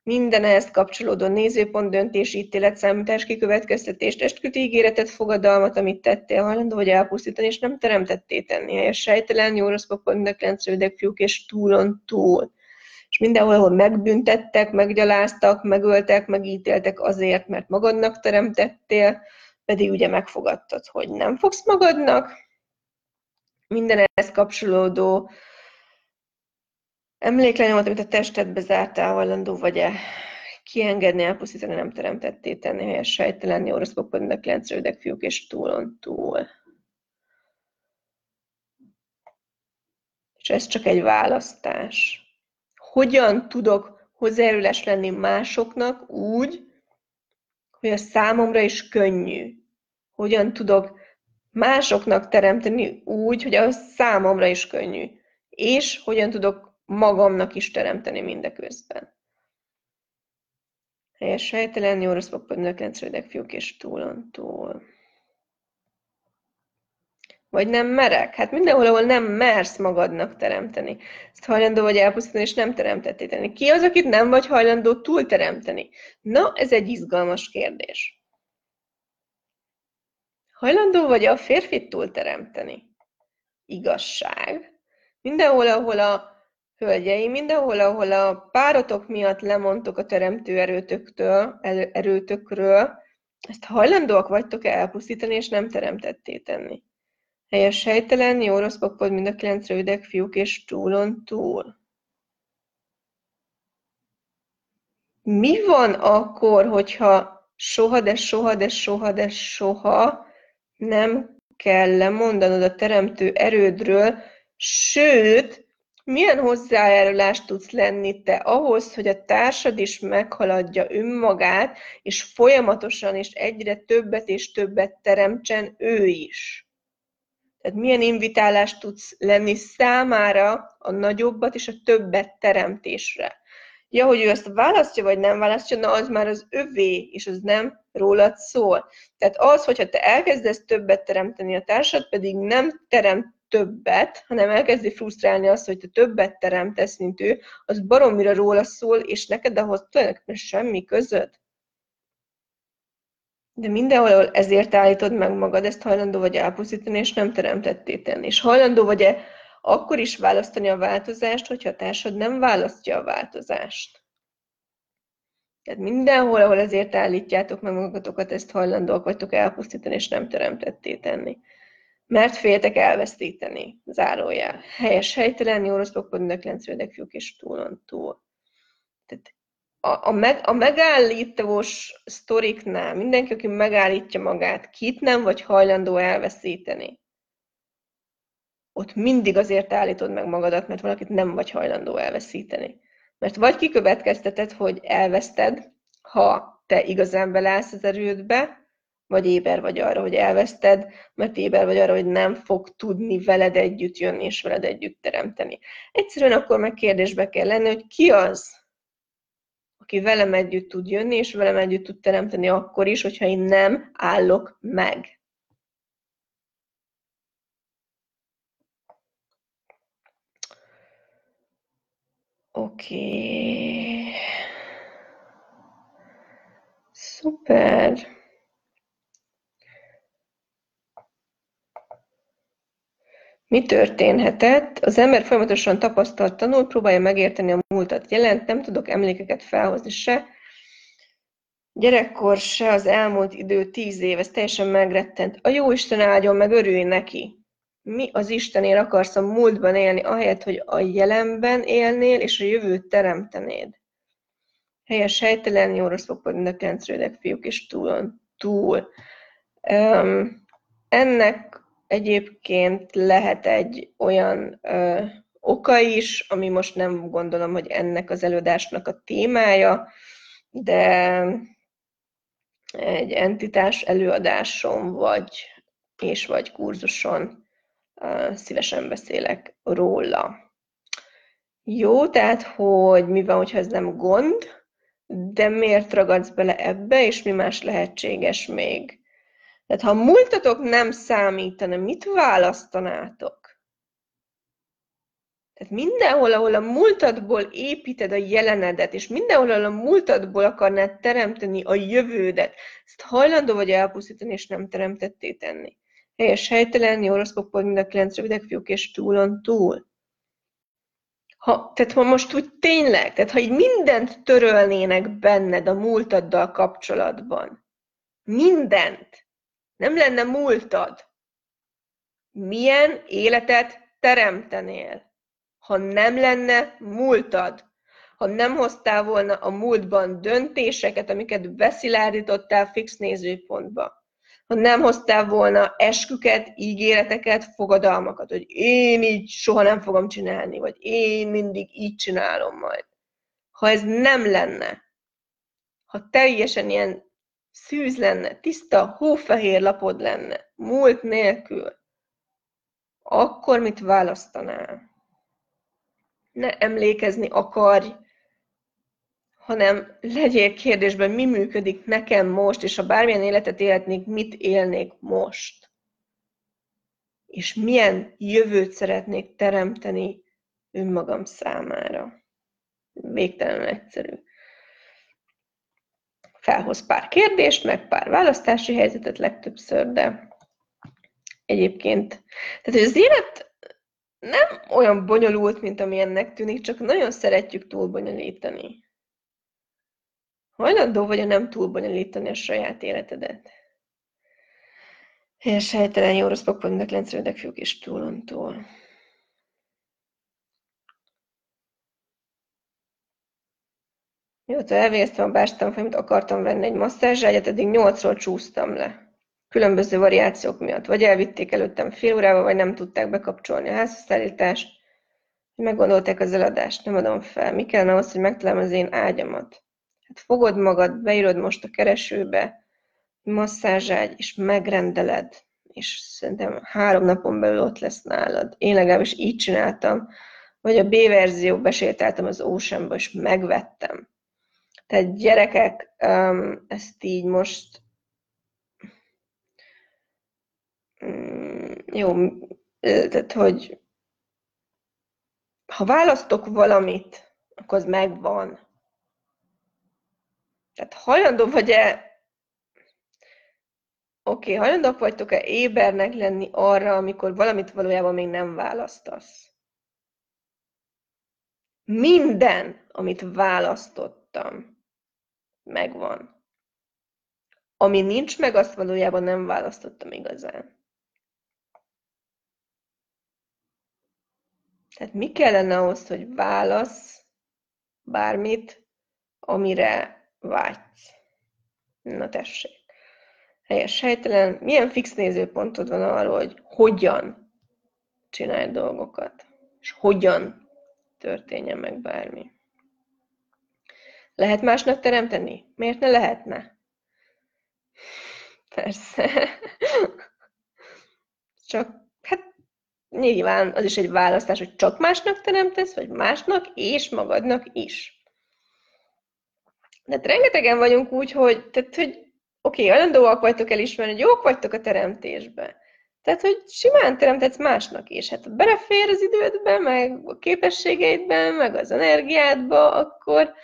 minden ehhez kapcsolódó nézőpont, döntés, ítélet, számítás, kikövetkeztetés, testküti ígéretet, fogadalmat, amit tettél, hajlandó vagy elpusztítani, és nem teremtetté tenni. Helyes sejtelen, jó rossz mindenkilenc fiúk, és túlon túl. És mindenhol, ahol megbüntettek, meggyaláztak, megöltek, megítéltek azért, mert magadnak teremtettél, pedig ugye megfogadtad, hogy nem fogsz magadnak. Minden ehhez kapcsolódó Emléklenyomat, amit a testedbe zártál, hajlandó vagy-e kiengedni, elpusztítani, nem teremtetté tenni, helyes sejtelenni, orosz pokodnak, kilenc fiúk és túlon túl. És ez csak egy választás. Hogyan tudok hozzájárulás lenni másoknak úgy, hogy a számomra is könnyű? Hogyan tudok másoknak teremteni úgy, hogy a számomra is könnyű? És hogyan tudok magamnak is teremteni mindeközben. Helyes sejtelen, jó rossz papad, fiúk és túlon túl. Vagy nem merek? Hát mindenhol, ahol nem mersz magadnak teremteni. Ezt hajlandó vagy elpusztítani, és nem teremtettéteni. Ki az, akit nem vagy hajlandó túl teremteni? Na, ez egy izgalmas kérdés. Hajlandó vagy a férfit túl teremteni? Igazság. Mindenhol, ahol a Hölgyeim, mindenhol, ahol a páratok miatt lemondtok a teremtő erőtöktől, erőtökről, ezt hajlandóak vagytok elpusztítani, és nem teremtetté tenni. Helyes helytelen, jó rossz papod, mind a kilenc rövidek fiúk, és túlon túl. Mi van akkor, hogyha soha, de soha, de soha, de soha nem kell lemondanod a teremtő erődről, sőt, milyen hozzájárulást tudsz lenni te ahhoz, hogy a társad is meghaladja önmagát, és folyamatosan és egyre többet és többet teremtsen ő is? Tehát milyen invitálást tudsz lenni számára a nagyobbat és a többet teremtésre? Ja, hogy ő ezt választja, vagy nem választja, na az már az övé, és az nem rólad szól. Tehát az, hogyha te elkezdesz többet teremteni, a társad pedig nem teremt többet, hanem elkezdi frusztrálni azt, hogy te többet teremtesz, mint ő, az baromira róla szól, és neked ahhoz tulajdonképpen semmi közöd. De mindenhol ezért állítod meg magad, ezt hajlandó vagy elpusztítani, és nem teremtetté tenni. És hajlandó vagy-e akkor is választani a változást, hogyha a társad nem választja a változást. Tehát mindenhol, ahol ezért állítjátok meg magatokat, ezt hajlandóak vagytok elpusztítani, és nem teremtetté tenni. Mert féltek elvesztíteni, zárójel. Helyes, helytelen, jó, rossz, pokod, nöklencődek, fiúk és túlon túl. Tehát a, a, meg, a megállítós sztoriknál mindenki, aki megállítja magát, kit nem vagy hajlandó elveszíteni ott mindig azért állítod meg magadat, mert valakit nem vagy hajlandó elveszíteni. Mert vagy kikövetkezteted, hogy elveszted, ha te igazán beleállsz az erődbe, vagy éber vagy arra, hogy elveszted, mert éber vagy arra, hogy nem fog tudni veled együtt jönni és veled együtt teremteni. Egyszerűen akkor meg kérdésbe kell lenni, hogy ki az, aki velem együtt tud jönni, és velem együtt tud teremteni akkor is, hogyha én nem állok meg. Oké. Okay. Szuper. Mi történhetett? Az ember folyamatosan tapasztalt tanul, próbálja megérteni a múltat jelent, nem tudok emlékeket felhozni se. Gyerekkor se az elmúlt idő tíz év, ez teljesen megrettent. A jó Isten áldjon meg, örülj neki mi az Istenért akarsz a múltban élni, ahelyett, hogy a jelenben élnél, és a jövőt teremtenéd. Helyes, helytelen, jó rossz fog a kencrődek fiúk, és túl. túl. Um, ennek egyébként lehet egy olyan uh, oka is, ami most nem gondolom, hogy ennek az előadásnak a témája, de egy entitás előadáson vagy és vagy kurzuson szívesen beszélek róla. Jó, tehát, hogy mi van, hogyha ez nem gond, de miért ragadsz bele ebbe, és mi más lehetséges még? Tehát ha a múltatok nem számítana, mit választanátok? Tehát mindenhol, ahol a múltadból építed a jelenedet, és mindenhol, ahol a múltadból akarnád teremteni a jövődet, ezt hajlandó vagy elpusztítani, és nem teremtetté tenni. Helyes, helytelen, horoszkópból mind a kilenc rövidek fiúk és túlon túl. Ha, tehát ha most úgy tényleg, tehát ha így mindent törölnének benned a múltaddal kapcsolatban, mindent, nem lenne múltad, milyen életet teremtenél, ha nem lenne múltad, ha nem hoztál volna a múltban döntéseket, amiket beszilárdítottál fix nézőpontba ha nem hoztál volna esküket, ígéreteket, fogadalmakat, hogy én így soha nem fogom csinálni, vagy én mindig így csinálom majd. Ha ez nem lenne, ha teljesen ilyen szűz lenne, tiszta, hófehér lapod lenne, múlt nélkül, akkor mit választanál? Ne emlékezni akarj hanem legyél kérdésben, mi működik nekem most, és ha bármilyen életet élhetnék, mit élnék most. És milyen jövőt szeretnék teremteni önmagam számára. Végtelenül egyszerű. Felhoz pár kérdést, meg pár választási helyzetet legtöbbször, de egyébként, tehát hogy az élet nem olyan bonyolult, mint amilyennek tűnik, csak nagyon szeretjük túlbonyolítani. Hajlandó vagy a nem túl bonyolítani a saját életedet? Helyes helytelen jó rossz pokolinak lencrődek fiúk és túlontól. Mióta elvégeztem a bárstanfolyamot, akartam venni egy masszázságyat, eddig nyolcról csúsztam le. Különböző variációk miatt. Vagy elvitték előttem fél órával, vagy nem tudták bekapcsolni a házszállítást. Meggondolták az eladást, nem adom fel. Mi kellene ahhoz, hogy megtalálom az én ágyamat? Hát fogod magad, beírod most a keresőbe, masszázságy, és megrendeled, és szerintem három napon belül ott lesz nálad. Én legalábbis így csináltam, vagy a B verzió besétáltam az Oceanba, és megvettem. Tehát gyerekek, ezt így most jó, tehát hogy ha választok valamit, akkor az megvan. Tehát hajlandó vagy-e Oké, okay, hajlandók vagytok-e ébernek lenni arra, amikor valamit valójában még nem választasz? Minden, amit választottam, megvan. Ami nincs meg, azt valójában nem választottam igazán. Tehát mi kellene ahhoz, hogy válasz bármit, amire vágysz? Na tessék. Helyes, helytelen. Milyen fix nézőpontod van arról, hogy hogyan csinálj dolgokat, és hogyan történjen meg bármi. Lehet másnak teremteni? Miért ne lehetne? Persze. (laughs) Csak, nyilván az is egy választás, hogy csak másnak teremtesz, vagy másnak és magadnak is. De hát rengetegen vagyunk úgy, hogy, tehát, hogy oké, okay, hajlandóak vagytok elismerni, hogy jók vagytok a teremtésbe. Tehát, hogy simán teremtetsz másnak is. Hát belefér az idődbe, meg a képességeidbe, meg az energiádba, akkor,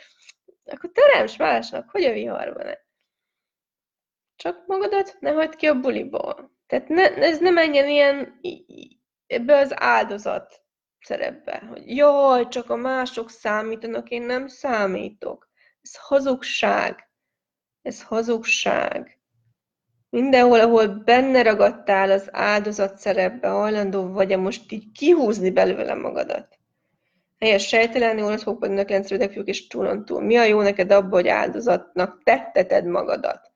akkor teremts másnak, hogy a viharban -e. Csak magadat ne hagyd ki a buliból. Tehát ne, ez ne menjen ilyen ebbe az áldozat szerepbe, hogy jaj, csak a mások számítanak, én nem számítok. Ez hazugság. Ez hazugság. Mindenhol, ahol benne ragadtál az áldozat szerepbe, hajlandó vagy-e most így kihúzni belőle magadat. Helyes sejtelenni, orosz fokban nöklencrődek fiúk és túlon túl. Mi a jó neked abban, hogy áldozatnak tetteted magadat?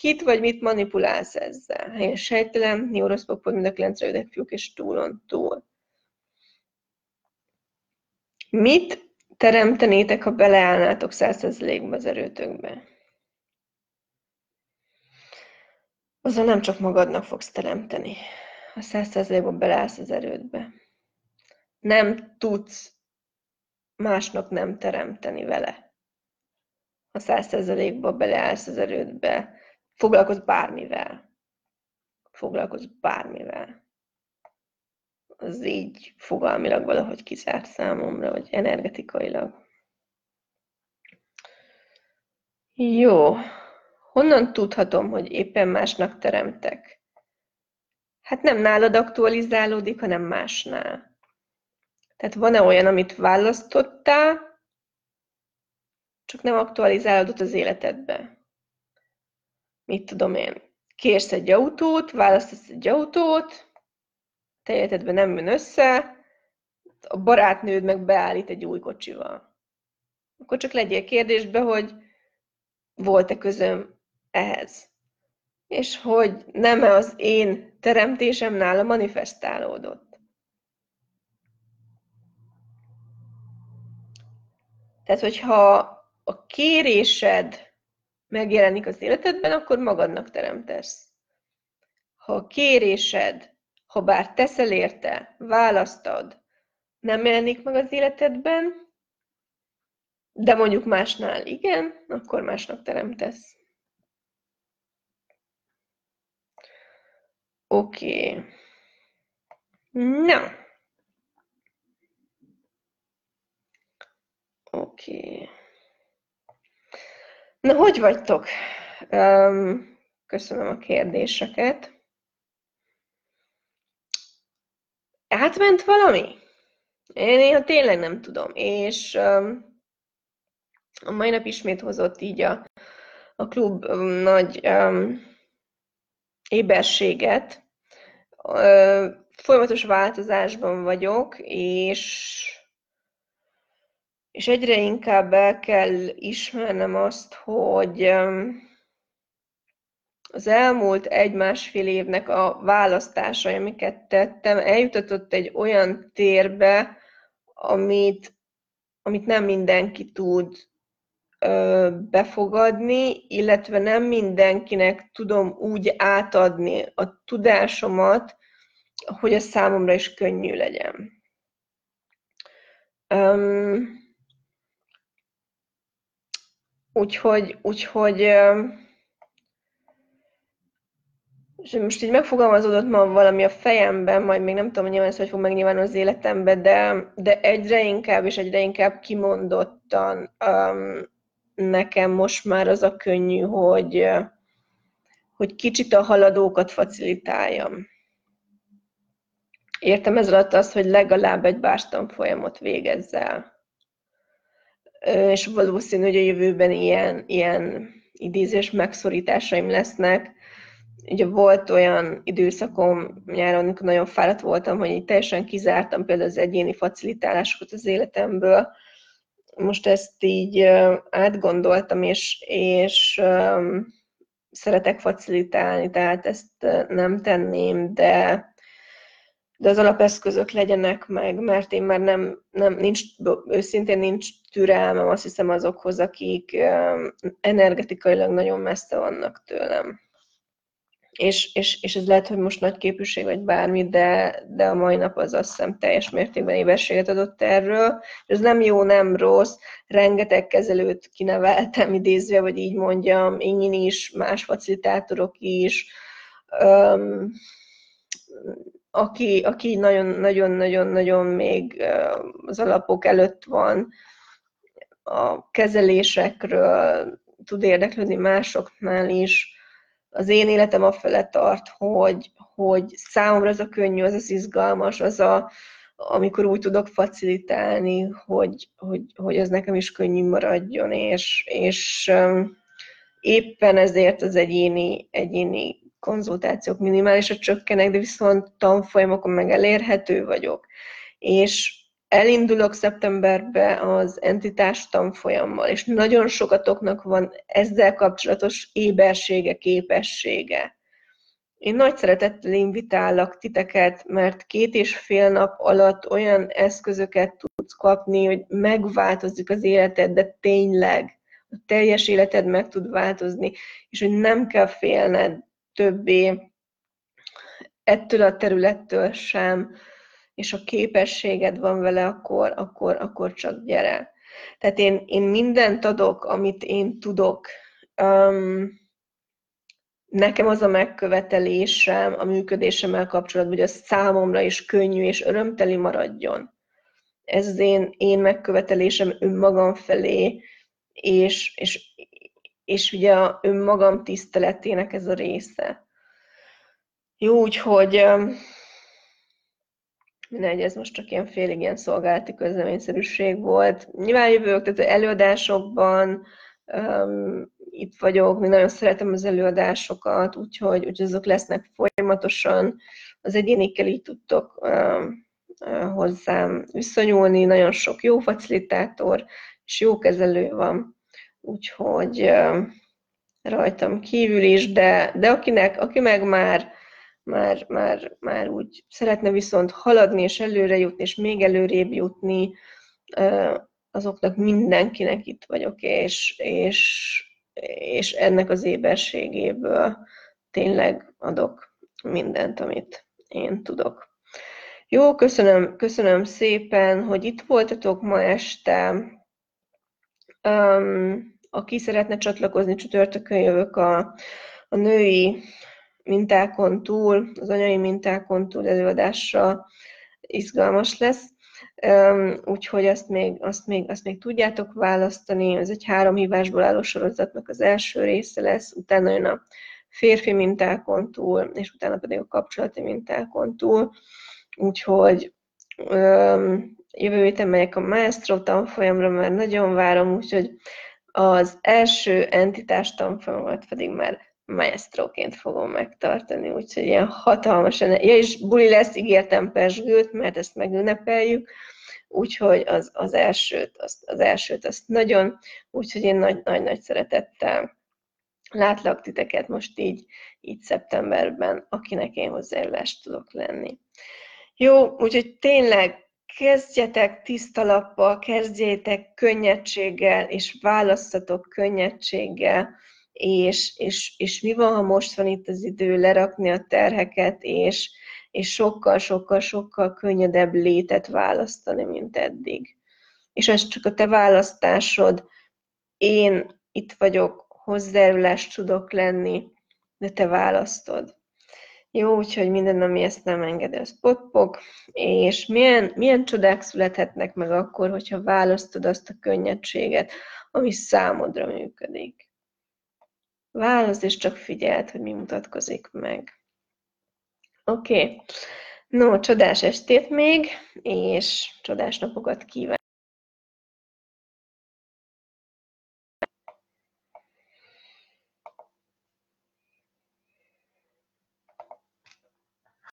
Kit vagy mit manipulálsz ezzel? Helyes sejtelen, orosz fokban nöklencrődek fiúk és túlon túl. Mit teremtenétek, ha beleállnátok százszerzelékbe az erőtökbe? azzal nem csak magadnak fogsz teremteni. A százszerzelékban beleállsz az erődbe. Nem tudsz másnak nem teremteni vele. A százszerzelékban beleállsz az erődbe, foglalkozz bármivel. Foglalkozz bármivel. Az így fogalmilag valahogy kizárt számomra, vagy energetikailag. Jó, Honnan tudhatom, hogy éppen másnak teremtek? Hát nem nálad aktualizálódik, hanem másnál. Tehát van-e olyan, amit választottál, csak nem aktualizálódott az életedbe? Mit tudom én? Kérsz egy autót, választasz egy autót, te életedben nem jön össze, a barátnőd meg beállít egy új kocsival. Akkor csak legyél kérdésbe, hogy volt-e közöm ehhez. És hogy nem az én teremtésem nála manifestálódott. Tehát, hogyha a kérésed megjelenik az életedben, akkor magadnak teremtesz. Ha a kérésed, ha bár teszel érte, választad, nem jelenik meg az életedben, de mondjuk másnál igen, akkor másnak teremtesz. Oké. Okay. Na. Oké. Okay. Na, hogy vagytok? Köszönöm a kérdéseket. Átment valami? Én néha tényleg nem tudom. És a mai nap ismét hozott így a, a klub nagy éberséget. Folyamatos változásban vagyok, és, és egyre inkább el kell ismernem azt, hogy az elmúlt egy-másfél évnek a választásai, amiket tettem, eljutatott egy olyan térbe, amit, amit nem mindenki tud befogadni, illetve nem mindenkinek tudom úgy átadni a tudásomat, hogy ez számomra is könnyű legyen. Um, úgyhogy, úgyhogy és most így megfogalmazódott ma valami a fejemben, majd még nem tudom, nyilván ez hogy fog megnyilvánulni az életemben, de, de egyre inkább és egyre inkább kimondottan um, nekem most már az a könnyű, hogy, hogy kicsit a haladókat facilitáljam. Értem ez alatt azt, hogy legalább egy bárstan folyamot végezzel. És valószínű, hogy a jövőben ilyen, ilyen idézés megszorításaim lesznek. Ugye volt olyan időszakom nyáron, amikor nagyon fáradt voltam, hogy így teljesen kizártam például az egyéni facilitálásokat az életemből. Most ezt így átgondoltam, és, és szeretek facilitálni, tehát ezt nem tenném, de, de az alapeszközök legyenek meg, mert én már nem, nem nincs, őszintén nincs türelmem, azt hiszem azokhoz, akik energetikailag nagyon messze vannak tőlem. És, és, és ez lehet, hogy most nagy képűség vagy bármi, de, de a mai nap az azt hiszem teljes mértékben éberséget adott erről. Ez nem jó, nem rossz. Rengeteg kezelőt kineveltem idézve, vagy így mondjam, én is, más facilitátorok is. Um, aki, aki nagyon-nagyon-nagyon még az alapok előtt van, a kezelésekről tud érdeklődni másoknál is. Az én életem a fele tart, hogy, hogy számomra az a könnyű, az az izgalmas, az a, amikor úgy tudok facilitálni, hogy, hogy, hogy az nekem is könnyű maradjon, és, és éppen ezért az egyéni, egyéni konzultációk minimálisra csökkenek, de viszont tanfolyamokon meg elérhető vagyok. És elindulok szeptemberbe az entitás tanfolyammal, és nagyon sokatoknak van ezzel kapcsolatos ébersége, képessége. Én nagy szeretettel invitállak titeket, mert két és fél nap alatt olyan eszközöket tudsz kapni, hogy megváltozik az életed, de tényleg a teljes életed meg tud változni, és hogy nem kell félned többé ettől a területtől sem, és a képességed van vele, akkor, akkor, akkor csak gyere. Tehát én, én mindent adok, amit én tudok. Um, nekem az a megkövetelésem a működésemmel kapcsolatban, hogy a számomra is könnyű és örömteli maradjon. Ez az én, én megkövetelésem önmagam felé, és, és, és ugye a önmagam tiszteletének ez a része. Jó, úgyhogy mindegy, ez most csak ilyen félig ilyen szolgálati közleményszerűség volt. Nyilván jövök, tehát előadásokban um, itt vagyok, mi nagyon szeretem az előadásokat, úgyhogy, úgyhogy azok lesznek folyamatosan. Az egyénikkel így tudtok um, hozzám viszonyulni, nagyon sok jó facilitátor és jó kezelő van, úgyhogy um, rajtam kívül is, de, de akinek, aki meg már már, már, már úgy szeretne viszont haladni és előre jutni, és még előrébb jutni, azoknak mindenkinek itt vagyok, és, és, és ennek az éberségéből tényleg adok mindent, amit én tudok. Jó, köszönöm, köszönöm szépen, hogy itt voltatok ma este. Um, aki szeretne csatlakozni, csütörtökön jövök a, a női mintákon túl, az anyai mintákon túl előadásra izgalmas lesz. Úgyhogy azt még, azt, még, azt még tudjátok választani. Ez egy három hívásból álló sorozatnak az első része lesz, utána jön a férfi mintákon túl, és utána pedig a kapcsolati mintákon túl. Úgyhogy jövő héten megyek a Maestro tanfolyamra, mert nagyon várom, úgyhogy az első entitás tanfolyamat pedig már maestroként fogom megtartani, úgyhogy ilyen hatalmas Ja, és buli lesz, ígértem Pesgőt, mert ezt megünnepeljük, úgyhogy az, az elsőt, az, az elsőt azt nagyon, úgyhogy én nagy-nagy szeretettel látlak titeket most így, így szeptemberben, akinek én hozzájárulást tudok lenni. Jó, úgyhogy tényleg kezdjetek tiszta lappal, kezdjétek könnyedséggel, és választatok könnyedséggel, és, és, és mi van, ha most van itt az idő lerakni a terheket, és, és sokkal, sokkal, sokkal könnyedebb létet választani, mint eddig. és ez csak a te választásod. Én itt vagyok, hozzájárulást tudok lenni, de te választod. Jó, úgyhogy minden, ami ezt nem engedi, az potpok, és milyen, milyen csodák születhetnek meg akkor, hogyha választod azt a könnyedséget, ami számodra működik. Válaszd, és csak figyeld, hogy mi mutatkozik meg. Oké. Okay. No, csodás estét még, és csodás napokat kívánok!